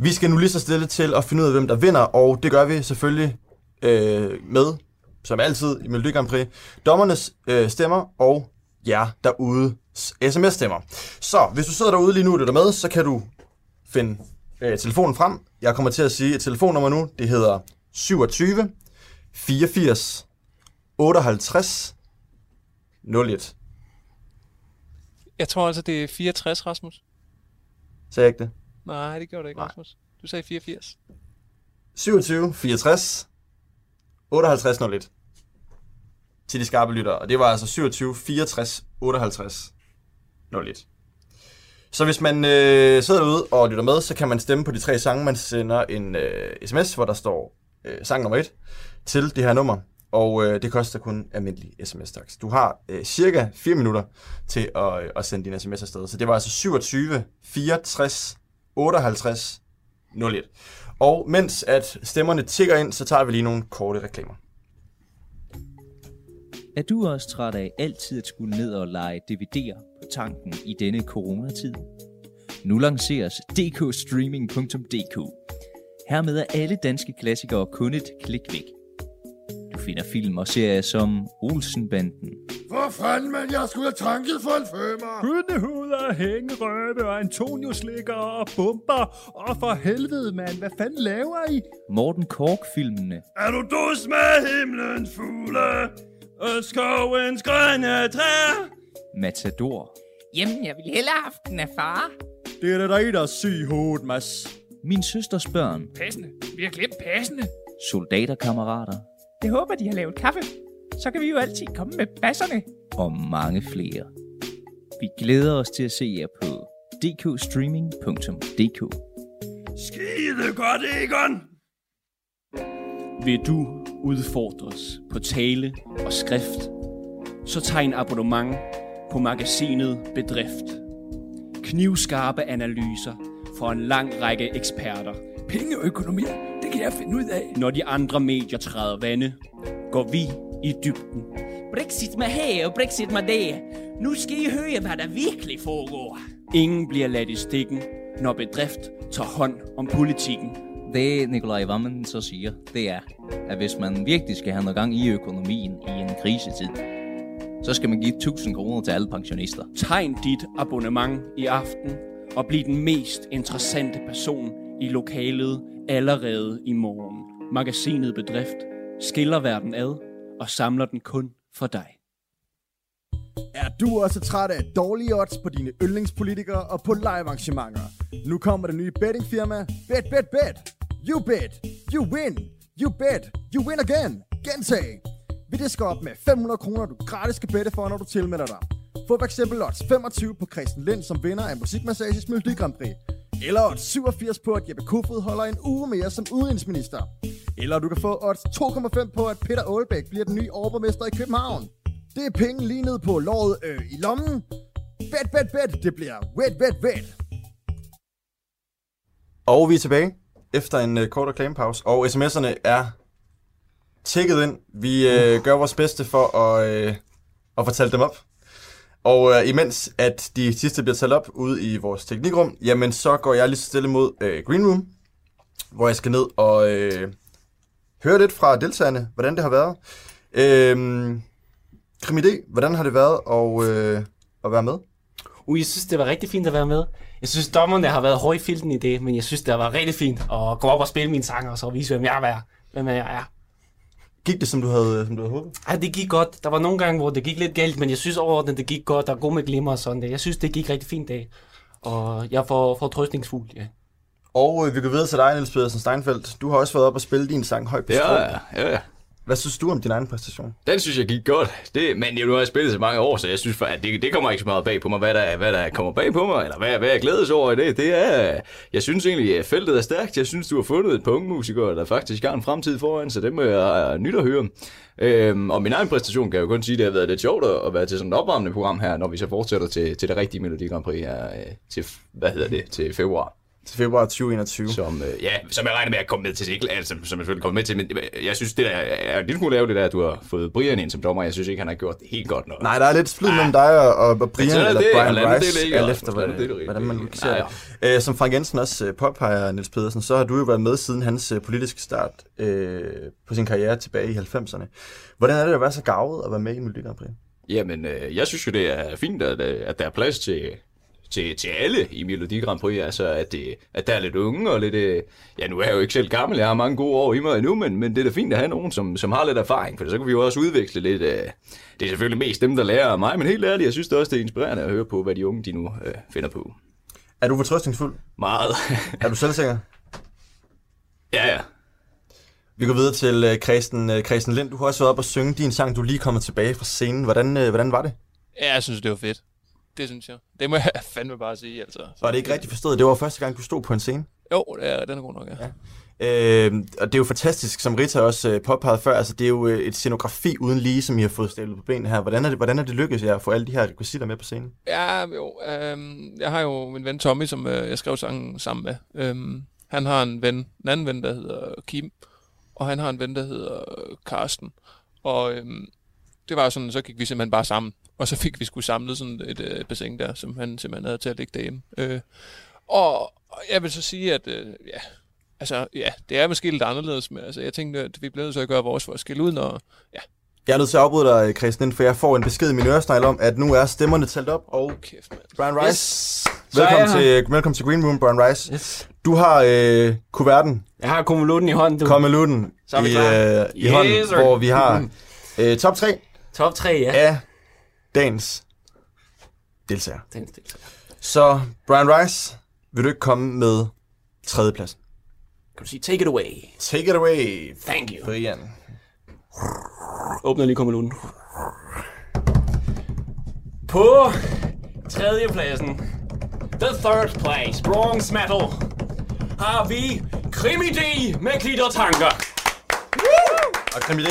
Vi skal nu lige så stille til at finde ud af, hvem der vinder, og det gør vi selvfølgelig øh, med, som altid, i Melodi Grand Prix, dommernes øh, stemmer og jer derude sms-stemmer. Så hvis du sidder derude lige nu og lytter med, så kan du finde øh, telefonen frem. Jeg kommer til at sige et telefonnummer nu. Det hedder 27 84 58 01. Jeg tror altså, det er 64, Rasmus. Sagde jeg ikke det? Nej, det gjorde det ikke, Nej. Rasmus. Du sagde 84. 27 64 58 01 til de skarpe lyttere. Og det var altså 27 64 58 01. Så hvis man øh, sidder derude og lytter med, så kan man stemme på de tre sange. Man sender en øh, sms, hvor der står øh, sang nummer 1 til det her nummer. Og øh, det koster kun almindelig sms-tax. Du har øh, cirka 4 minutter til at, øh, at sende din sms afsted. Så det var altså 27 64 58 01. Og mens at stemmerne tigger ind, så tager vi lige nogle korte reklamer. Er du også træt af altid at skulle ned og lege DVD'er på tanken i denne coronatid? Nu lanceres dkstreaming.dk. Hermed er alle danske klassikere kun et klik væk. Du finder film og serier som Olsenbanden, for fanden, mand, jeg skulle have tanket for en femmer. Hundehuder, hængerøve og Antonio slikker og bomber. Og for helvede, mand. Hvad fanden laver I? Morten Kork-filmene, Er du dus med himlens fugle? Og skovens grønne træer? Matador, Jamen, jeg vil hellere have haft den af far. Det er da dig, der er syg hovedet, Mads. Min søsters børn, Passende. Vi har glemt passende. Soldaterkammerater Det håber, de har lavet kaffe. Så kan vi jo altid komme med basserne. og mange flere. Vi glæder os til at se jer på dkstreaming.dk. Skide godt, Egon. Vil du udfordres på tale og skrift, så tag en abonnement på magasinet Bedrift. Knivskarpe analyser for en lang række eksperter. Penge og økonomi, det kan jeg finde ud af. Når de andre medier træder vande, går vi i dybden. Brexit med her og Brexit med der. Nu skal I høre, hvad der virkelig foregår. Ingen bliver ladt i stikken, når bedrift tager hånd om politikken. Det Nikolaj Vammen så siger, det er, at hvis man virkelig skal have noget gang i økonomien i en krisetid, så skal man give 1000 kroner til alle pensionister. Tegn dit abonnement i aften og bliv den mest interessante person i lokalet allerede i morgen. Magasinet Bedrift skiller verden ad og samler den kun for dig. Er du også træt af dårlige odds på dine yndlingspolitikere og på live arrangementer? Nu kommer det nye bettingfirma Bet Bet Bet. You bet, you win, you bet, you win again. Gentag. Vi disker op med 500 kroner, du gratis skal bette for, når du tilmelder dig. Få for eksempel odds 25 på Christian Lind som vinder af Musikmassages Melodi Grand Prix. Eller odds 87 på, at Jeppe Kofod holder en uge mere som udenrigsminister. Eller du kan få odds 2,5 på, at Peter Aalbæk bliver den nye overborgmester i København. Det er penge lige ned på låret øh, i lommen. Bet, bet, bet. Det bliver wet, wet, wet. Og vi er tilbage efter en øh, kort reklamepause, og sms'erne er tækket ind. Vi øh, gør vores bedste for at, øh, at fortælle dem op. Og øh, imens at de sidste bliver talt op ude i vores teknikrum, jamen så går jeg lige så stille mod øh, Green Room, hvor jeg skal ned og øh, høre lidt fra deltagerne, hvordan det har været. Øh, Krimi hvordan har det været at, øh, at være med? Uh, jeg synes, det var rigtig fint at være med. Jeg synes, dommerne har været høj i filten i det, men jeg synes, det var rigtig fint at gå op og spille mine sange, og så vise, hvem jeg er. Hvem jeg er. Gik det, som du havde, som du havde håbet? Ja, det gik godt. Der var nogle gange, hvor det gik lidt galt, men jeg synes overordnet, det gik godt. Der er god med glimmer og sådan det. Jeg synes, det gik rigtig fint dag. Og jeg får, får trøstningsfuld, ja. Og øh, vi går videre til dig, Niels Pedersen Steinfeldt. Du har også været op og spille din sang højt på Ja, ja, ja, ja. Hvad synes du om din egen præstation? Den synes jeg gik godt. Det, men nu har jeg spillet så mange år, så jeg synes, for, at det, det kommer ikke så meget bag på mig, hvad der, hvad der kommer bag på mig, eller hvad, hvad jeg glædes over i det. Det er, jeg synes egentlig, at feltet er stærkt. Jeg synes, du har fundet et par unge musikere, der faktisk har en fremtid foran, så det må jeg nyt at høre. Øhm, og min egen præstation kan jeg jo kun sige, at det har været lidt sjovt at være til sådan et opvarmende program her, når vi så fortsætter til, til det rigtige Melodi Grand Prix her, øh, til, hvad hedder det, til februar. Til februar 2021. Som, øh, ja, som jeg regner med at komme med til, ikke, altså, som jeg selvfølgelig kommer med til, men jeg synes, det der er en lille smule ærgerligt, der, at du har fået Brian ind som dommer. Jeg synes ikke, han har gjort det helt godt nok. Nej, der er lidt splid mellem dig og, og Brian, er eller det, Brian nu det Rice, ligge, alt efter, det ligge. hvordan man kan se det. Øh, som Frank Jensen også øh, påpeger, Niels Pedersen, så har du jo været med siden hans øh, politiske start øh, på sin karriere tilbage i 90'erne. Hvordan er det at være så gavet at være med i Melodi Grand Prix? Jamen, øh, jeg synes jo, det er fint, at, øh, at der er plads til, til, til alle i Melodi Grand Prix. Altså, at, det, at der er lidt unge og lidt... Øh, ja, nu er jeg jo ikke selv gammel, jeg har mange gode år i mig endnu, men, men det er da fint at have nogen, som, som har lidt erfaring, for så kan vi jo også udveksle lidt... Øh, det er selvfølgelig mest dem, der lærer af mig, men helt ærligt, jeg synes det også, det er inspirerende at høre på, hvad de unge de nu øh, finder på. Er du fortrøstningsfuld? Meget. er du selvsikker? Ja, ja. Vi går videre til øh, Christen, øh, Christen Lind. Du har også været op og synge din sang, du lige kommet tilbage fra scenen. Hvordan, hvordan var det? Ja, jeg synes, det var fedt. Det synes jeg. Det må jeg fandme bare sige, altså. Var det ikke rigtigt forstået? Det var første gang, du stod på en scene? Jo, det er, den er god nok, ja. ja. Øh, og det er jo fantastisk, som Rita også øh, påpegede før, altså det er jo øh, et scenografi uden lige, som I har fået stablet på benene her. Hvordan er det, hvordan er det lykkedes jer at få alle de her rekvisitter med på scenen? Ja, jo. Øhm, jeg har jo min ven Tommy, som øh, jeg skrev sangen sammen med. Øhm, han har en ven, en anden ven, der hedder Kim, og han har en ven, der hedder Karsten. Og øhm, det var sådan, så gik vi simpelthen bare sammen. Og så fik vi sgu samlet sådan et øh, bassin der, som han simpelthen havde til at ligge derhjemme. Øh, og og jeg vil så sige, at øh, ja, altså, ja, det er måske lidt anderledes, men altså, jeg tænkte, at vi blev nødt til at gøre vores for at skille ud, når, ja, Jeg er nødt til at afbryde dig, Christian, for jeg får en besked i min øresnegl om, at nu er stemmerne talt op, og Kæft, man. Brian Rice, Yes. velkommen, til, velkommen til Green Room, Brian Rice. Yes. Du har øh, kuverten, Jeg har konvolutten i hånden, du. er vi i, klar. øh, i Yes, hånden, sir. hvor vi har øh, top 3 Top 3, ja. af dagens deltager. Dagens deltager. Så Brian Rice, vil du ikke komme med tredjepladsen? Kan du sige, take it away. Take it away, Thank you. Brian. Åbner lige konvolutten. På tredjepladsen, the third place, bronze medal, har vi Krimi D med klittertanker. Og Krimi D,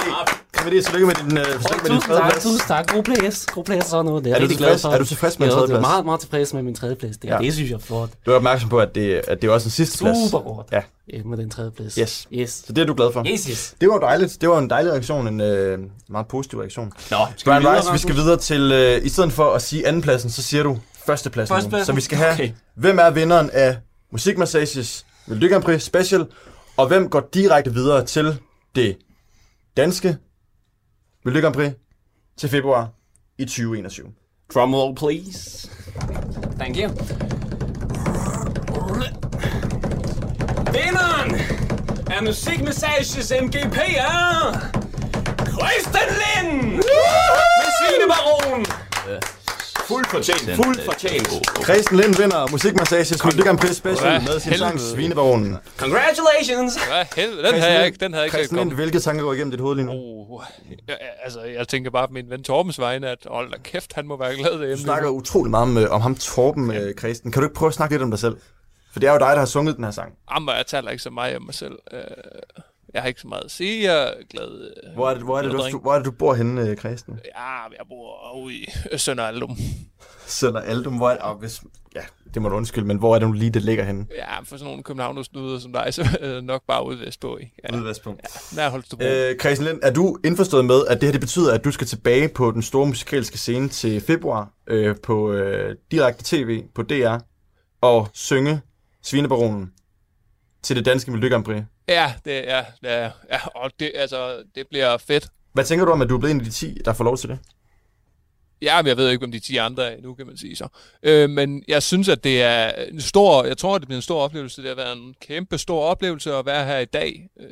Krimi D, tillykke med din, øh, tillykke med din Tusind tak, tredjeplads. tusind tak. God plads. God plads og sådan noget. Det er, Er du rigtig glad tilfreds- for. er du tilfreds med en Ja, jeg er meget, meget tilfreds med min tredjeplads. Det, Ja. det synes jeg er flot. Du er opmærksom på, at det, at det er også en sidste plads. Super godt. Ja. Ja, med den tredjeplads. Yes. Yes. Så det er du glad for? Yes, yes. Det var dejligt. Det var en dejlig reaktion. En øh, meget positiv reaktion. Nå, skal Brian vi videre, Rice, vi skal videre til... Øh, I stedet for at sige andenpladsen, så siger du førstepladsen. Førstepladsen? Så vi skal have... Okay. Hvem er vinderen af Musikmassages Melodi Grand Prix Special? Og hvem går direkte videre til det danske Melodi Grand Prix til februar i 2021? Drumroll, please. Thank you. Vinderen af Musikmassages MGP er... Christian Lind! Med Svinebaron! Fuldt fortjent, fuldt fortjent. Christian Lind vinder Musikmassages Melodi Grand Prix Special med sin sang? Svinebaronen. Congratulations! Hvad helvede, den havde jeg ikke, den havde jeg ikke set Christian Lind, hvilke tanker går igennem dit hoved lige nu? Uh, jeg, altså, jeg tænker bare på min ven Torbens vegne, at hold da kæft, han må være glad derhjemme. Du snakker utrolig meget om, øh, om ham Torben, øh, Christian. Kan du ikke prøve at snakke lidt om dig selv? For det er jo dig, der har sunget den her sang. Jamen, jeg taler ikke så meget om mig selv. Øh, jeg har ikke så meget at sige. Jeg er glad. øh, Hvor er det, hvor er det, du, hvor er det, du bor henne, øh, Christian? Ja, jeg bor ude i Sønder Aldum. Sønder Aldum, hvor er det, hvis, ja, det må du undskylde, men hvor er det nu lige, det ligger henne? Ja, for sådan nogle københavnersnuder som dig, så det nok bare ude vestpå. Ikke? Ja. Ude vestpå. Ja, nær Holstebro. Øh, Christian Lind, er du indforstået med, at det her det betyder, at du skal tilbage på den store musikalske scene til februar øh, på øh, direkte tv på DR og synge Svinebaronen til det danske Melodi? Ja, det er, det er, ja, og det, altså, det bliver fedt. Hvad tænker du om, at du er blevet en af de 10, der får lov til det? Ja, men jeg ved ikke, om de 10 andre er nu, kan man sige så. Øh, men jeg synes, at det er en stor, jeg tror, det bliver en stor oplevelse. Det har været en kæmpe stor oplevelse at være her i dag. Øh,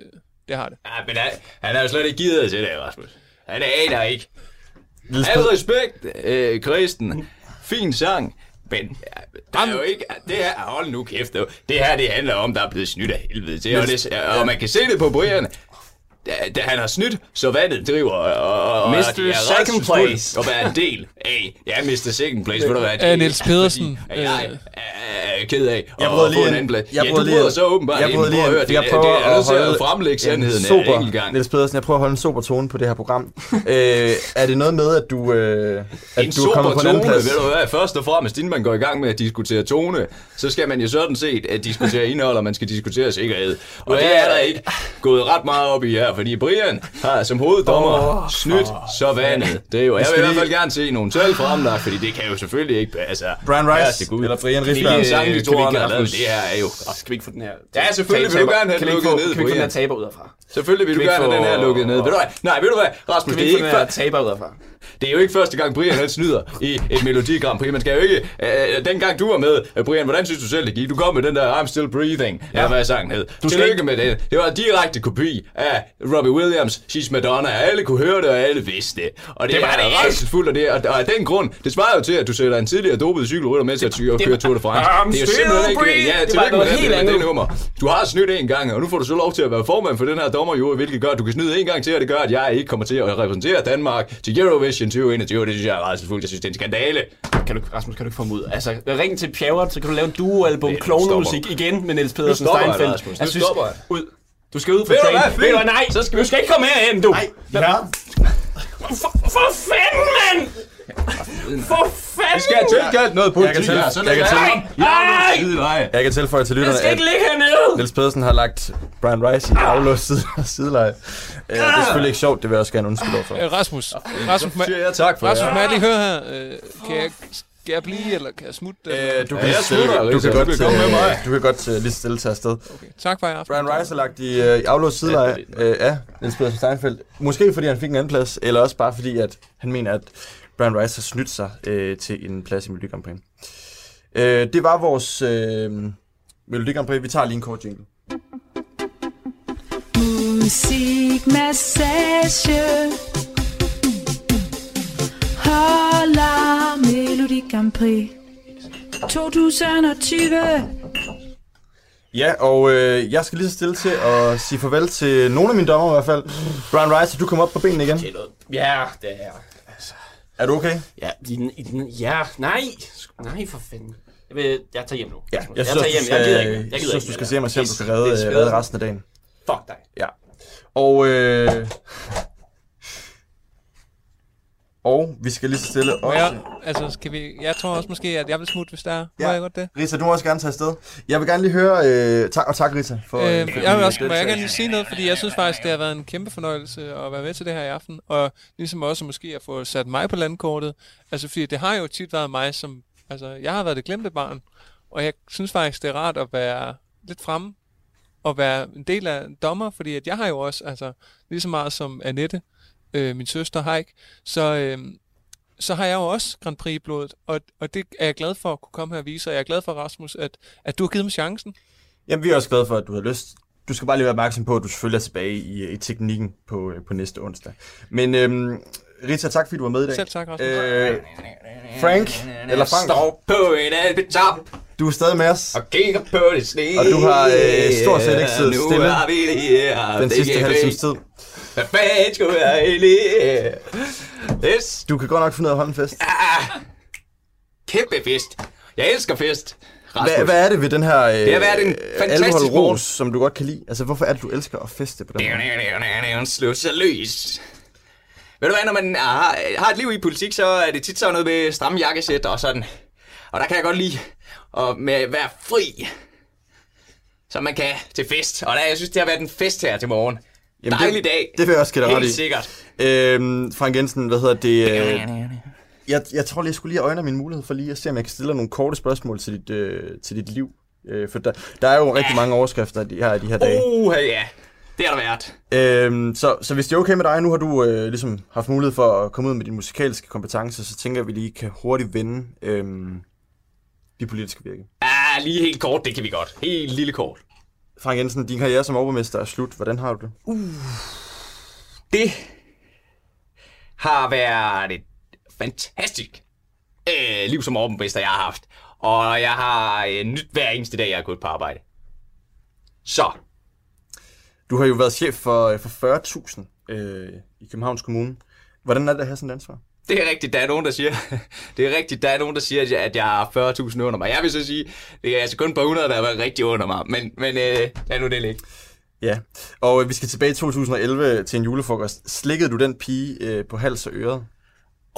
det har det. Ja, men han, han er jo slet ikke givet til det, Rasmus. Han aner ikke. Al respekt, øh, Kristen. Fin sang. Men der er jo ikke... Det her, hold nu kæft. Det, her, det handler om, der er blevet snydt af helvede til. Og, det, og man kan se det på Brian. Da, da han har snydt, så vandet driver. Og, og, Mr. er Second place. Og være en del af. Ja, Mr. Second place. Ved du hvad? Øh, det Niels er Pedersen, Fordi, jeg øh, er, ked af Jeg at bryder få lige en anden plads. Jeg Ja, du lige bryder så åbenbart Jeg ind. bryder Prøv at lige høre, det, Jeg det, prøver det er nødt at til holde at fremlægge en sandheden sober, enkelt gang. Niels Pedersen, jeg prøver at holde en sober tone på det her program. øh, er det noget med, at du, øh, at en du er kommet på en anden plads? ved du hvad, først og fremmest, inden man går i gang med at diskutere tone, så skal man jo sådan set at diskutere indhold, og man skal diskutere sikkerhed. Og det er der ikke gået ret meget op i her, fordi Brian har som hoveddommer oh, snydt så vandet. Det er jo, jeg vil i hvert fald gerne se nogle tal fremlagt, fordi det kan jo selvfølgelig ikke passe. Brian Rice Gud. eller Brian Det er sang, de Kan vi to har lavet. Det her er jo... Skal vi ikke få den her... Ja, selvfølgelig vil du gerne have kan den vi lukket få, ned, Kan vi ikke få den her taber ud herfra? Selvfølgelig vil du Kan vi gerne have den her få- lukket ned. Ved du hvad? Nej, ved du hvad, Rasmus, Kan vi det er ikke få ikke den her taber ud herfra? Det er jo ikke første gang, Brian han snyder i et Melodi Grand Prix. Man skal jo ikke... Øh, dengang du var med, øh, Brian, hvordan synes du selv, det gik? Du kom med den der I'm Still Breathing, ja. eller hvad sangen hed. Du skal ikke- med det. Det var en direkte kopi af Robbie Williams, She's Madonna. Alle kunne høre det, og alle vidste det. Og det, Det var er rædselsfuldt, og, det, og, og af den grund, det svarer jo til, at du sætter en tidligere dopet cykelrytter med til at ty- og køre Tour de France. I'm det er jo simpelthen ikke... breathing. Ja, Det var noget helt med det andet. nummer. Du har snydt en gang, og nu får du så lov til at være formand for den her dommerjury, hvilket gør, at du kan snyde en gang til, og det gør, at jeg ikke kommer til at repræsentere Danmark til Eurovision 2021, og det synes jeg er rædselsfuldt. Jeg synes, det er en skandale. Kan du, Rasmus, kan du ikke få ham ud? Altså, ring til Pjerrot, så kan du lave en duo-album, klovnemusik igen med Niels Pedersen Nu stopper jeg. Nu Jeg synes, stopper jeg. ud. Du skal ud du train. Ved du hvad, nej, Så skal vi- du skal ikke komme herhen, du. Nej, ja. For, for fanden, mand! For fanden! Vi skal have tilkaldt noget politi. Jeg kan til- her, så jeg kan lad til- være. Nej! Ja, skide vej. Jeg kan tilføje til lytterne, Jeg skal at ikke ligge hernede! Niels Pedersen har lagt Brian Rice i aflåst side, sideleje. Øh, det er selvfølgelig ikke sjovt, det vil jeg også gerne undskylde for. Øh, Rasmus, Rasmus, Så siger jeg tak for Rasmus, må jeg lige høre her? Øh, kan, jeg, skal jeg blive, eller kan jeg smutte? eller? Øh, du Ja, kan, jeg stille, smutter, du kan Du godt, kan komme med mig. øh, du kan godt øh, lige stille til afsted. Okay, tak for i aften. Brian Rice har lagt i, øh, i aflåst sideleje øh, af Niels Pedersen Steinfeldt. Måske fordi han fik en anden plads, eller også bare fordi, at han mener, at Brian Rice har snydt sig øh, til en plads i Melodi Grand Prix. Øh, det var vores øh, Melodi Grand Prix. Vi tager lige en kort jingle. Musikmassage Holder Melodi Grand Prix 2020 Ja, og øh, jeg skal lige så stille til at sige farvel til nogle af mine dommer i hvert fald. Brian Rice, du kommer op på benene igen. Ja, det er... Er du okay? ja, i den, i den, ja, nej. Nej, for fanden. Jeg, vil, jeg tager hjem nu. Ja, jeg synes, tager hjem. du Jeg gider skal, ikke. jeg Jeg gider synes, ikke du skal se mig selv, du skal er redde, redde resten af dagen. Fuck dig. Ja. Og, øh, og vi skal lige så stille Må også... jeg, altså, skal vi, jeg tror også måske, at jeg vil smutte, hvis der er. Må Ja. jeg godt det? Rita, du må også gerne tage afsted. Jeg vil gerne lige høre... Øh, tak, og tak, Rita, for... Øh, for jeg vil også, må jeg gerne lige sige noget, fordi jeg synes faktisk, det har været en kæmpe fornøjelse at være med til det her i aften, og ligesom også måske at få sat mig på landkortet. Altså, fordi det har jo tit været mig, som... Altså, jeg har været det glemte barn, og jeg synes faktisk, det er rart at være lidt fremme, og være en del af dommer, fordi at jeg har jo også, altså, lige så meget som Annette, øh, min søster Heik, så, øh, så har jeg jo også Grand Prix i blodet, og, og det er jeg glad for at kunne komme her og vise, og jeg er glad for, Rasmus, at, at du har givet mig chancen. Jamen, vi er også glade for, at du har lyst. Du skal bare lige være opmærksom på, at du selvfølgelig er tilbage i, i teknikken på, øh, på næste onsdag. Men øhm, Rita, tak fordi du var med i dag. Selv tak, Rasmus. Øh, Frank, eller Frank, Står på en alpetop du er stadig med os. og kigger på det sne. Og du har øh, stort set ikke siddet stille den sidste halve times tid. Hvad skulle jeg egentlig? Yes. Du kan godt nok finde ud af at holde en fest. Ah, kæmpe fest. Jeg elsker fest. Rasmus. Hvad, hvad er det ved den her øh, Det har været en fantastisk alkoholros, morgen. som du godt kan lide? Altså, hvorfor er det, du elsker at feste på den måde? Slå sig løs. Ved du hvad, når man har, har et liv i politik, så er det tit sådan noget med stramme jakkesæt og sådan. Og der kan jeg godt lide at med at være fri. Så man kan til fest. Og der, jeg synes, det har været en fest her til morgen. Jamen, Dejlig det, dag. Det vil jeg også give dig Helt ret i. sikkert. Øhm, Frank Jensen, hvad hedder det? Øh, jeg, jeg tror lige, jeg skulle lige øjne min mulighed for lige at se, om jeg kan stille dig nogle korte spørgsmål til dit, øh, til dit liv. Øh, for der, der er jo rigtig mange overskrifter de her, de her dage. Uh, ja. Det har der været. Øhm, så, så hvis det er okay med dig, nu har du øh, ligesom haft mulighed for at komme ud med dine musikalske kompetencer, så tænker jeg, at vi lige kan hurtigt vende øhm, de politiske virke. Ah, lige helt kort, det kan vi godt. Helt lille kort. Frank Jensen, din karriere som overborgmester er slut. Hvordan har du det? Uh, det har været et fantastisk øh, liv som overborgmester, jeg har haft. Og jeg har øh, nyt hver eneste dag, jeg er gået på arbejde. Så, Du har jo været chef for, for 40.000 øh, i Københavns Kommune. Hvordan er det at have sådan et ansvar? Det er rigtigt, der er nogen, der siger, det er rigtigt, der er nogen, der siger, at jeg- har 40.000 under mig. Jeg vil så sige, det er altså kun på 100, der har været rigtig under mig. Men, men øh, lad nu det ligge. Ja, og øh, vi skal tilbage i 2011 til en julefrokost. Slikkede du den pige øh, på hals og øret?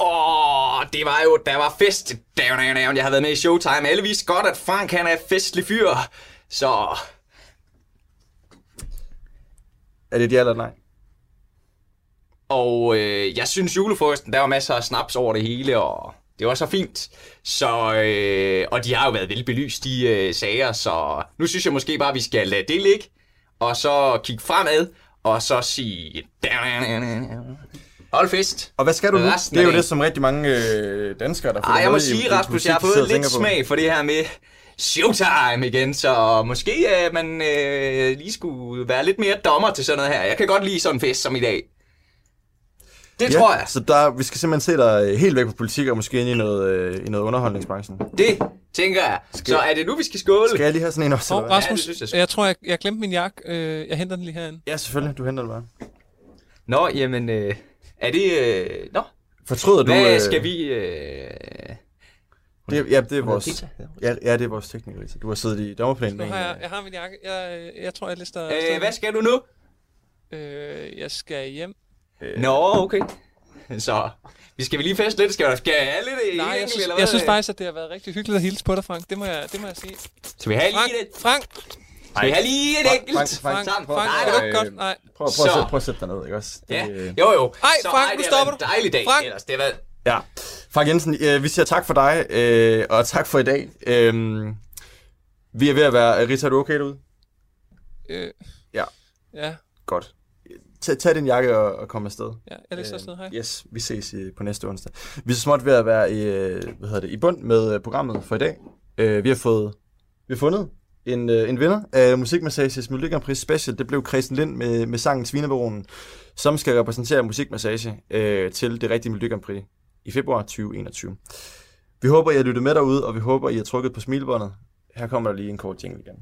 Åh, det var jo, der var fest. Down, down, down. Jeg har været med i Showtime. Alle vidste godt, at Frank han er festlig fyr. Så Er det et ja eller nej? Og øh, jeg synes julefrokosten, der var masser af snaps over det hele, og det var så fint. Så, øh, og de har jo været velbelyst, de øh, sager, så nu synes jeg måske bare, at vi skal lade det ligge, og så kigge fremad, og så sige... Hold fest. Og hvad skal du nu? Resten Det er jo det, som rigtig mange øh, danskere, der Ej, jeg må sige, i Rasmus, jeg har fået lidt smag for det her med showtime igen, så måske øh, man øh, lige skulle være lidt mere dommer til sådan noget her. Jeg kan godt lide sådan en fest som i dag. Det ja, tror jeg. Så der, vi skal simpelthen se dig øh, helt væk fra politik og måske ind i noget, øh, i noget underholdningsbranchen. Det tænker jeg. Så er det nu, vi skal skåle? Skal jeg lige have sådan en også? Hvad? Rasmus, Ja, synes jeg, jeg tror, jeg, jeg glemte min jakke. Øh, jeg henter den lige herinde. Ja, selvfølgelig. Du henter det bare. Nå, jamen, øh, er det... Øh, nå, Fortryder du... hvad øh, skal vi... Øh... Det, ja, det er vores... Ja, ja, det er vores tekniker, Lisa. Du har siddet i dommerplanen har jeg, jeg har min jakke. Jeg, øh, jeg tror, jeg lister... Øh, hvad skal du nu? Øh, jeg skal hjem. Øh, Nå, okay. Så, vi skal vi lige feste lidt? Skal, der- skal jeg have lidt Nej, jeg enkelt, synes, eller jeg synes faktisk, at det har været rigtig hyggeligt at hilse på dig, Frank. Det må jeg, det må jeg sige. Skal vi have Frank, lige et... Frank, Skal vi have lige et Frank, enkelt? Frank, Frank, Frank, prøv- Frank, Nej, det det var øh, godt. Nej. Prøv, prøv, sætte, prøv at sætte dig ned, ikke også? Det, Ja, jo jo. Ej, Så, Frank, ej, nu det har stopper været du. en dejlig dag Frank. ellers. Det har været... Ja. Frank Jensen, øh, vi siger tak for dig, øh, og tak for i dag. Øh, vi er ved at være... Rita, er du okay derude? Øh, Ja. ja, Godt. Tag, tag din jakke og, og kom afsted. ja, jeg læser afsted. Hej. Yes, vi ses i, på næste onsdag. Vi er så småt ved at være i, øh, hvad hedder det, i bund med øh, programmet for i dag. Øh, vi har fået vi har fundet en, øh, en vinder af Musikmassages Melodi Grand Prix Special. Det blev Christian Lind med, med sangen Svinebaronen, som skal repræsentere Musikmassage øh, til det rigtige Melodi Grand Prix i februar 2021. Vi håber, I har lyttet med derude, og vi håber, I har trykket på smilebåndet. Her kommer der lige en kort jingle igen.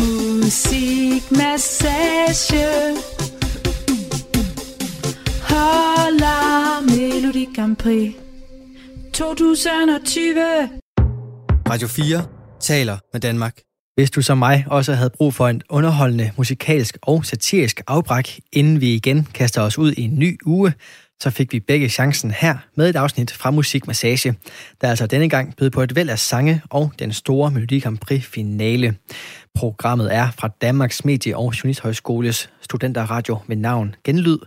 Musikmassage Holder Melodi Grand Prix 2020 Radio 4 taler med Danmark. Hvis du som mig også havde brug for en underholdende musikalsk og satirisk afbræk, inden vi igen kaster os ud i en ny uge, så fik vi begge chancen her med et afsnit fra Musikmassage, der altså denne gang bød på et væld af sange og den store Melodi Grand Prix finale. Programmet er fra Danmarks Medie- og Journalisthøjskoles studenterradio med navn Genlyd,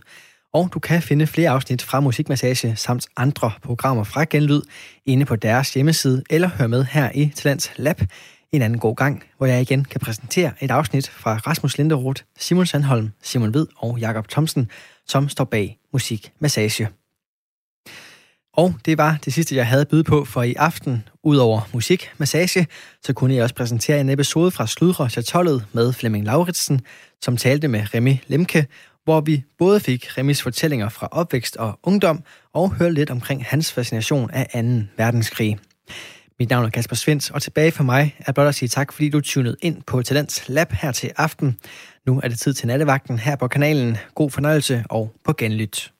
og du kan finde flere afsnit fra Musikmassage samt andre programmer fra Genlyd inde på deres hjemmeside, eller hør med her i Talents Lab en anden god gang, hvor jeg igen kan præsentere et afsnit fra Rasmus Linderoth, Simon Sandholm, Simon Ved og Jakob Thomsen, som står bag Musikmassage. Og det var det sidste, jeg havde at byde på for i aften. Udover musik, massage, så kunne jeg også præsentere en episode fra Sludre Chatollet med Flemming Lauritsen, som talte med Remy Lemke, hvor vi både fik Remis fortællinger fra opvækst og ungdom, og hørte lidt omkring hans fascination af 2. verdenskrig. Mit navn er Kasper Svens, og tilbage for mig er blot at sige tak, fordi du tunede ind på Talents Lab her til aften. Nu er det tid til nattevagten her på kanalen. God fornøjelse og på genlyt.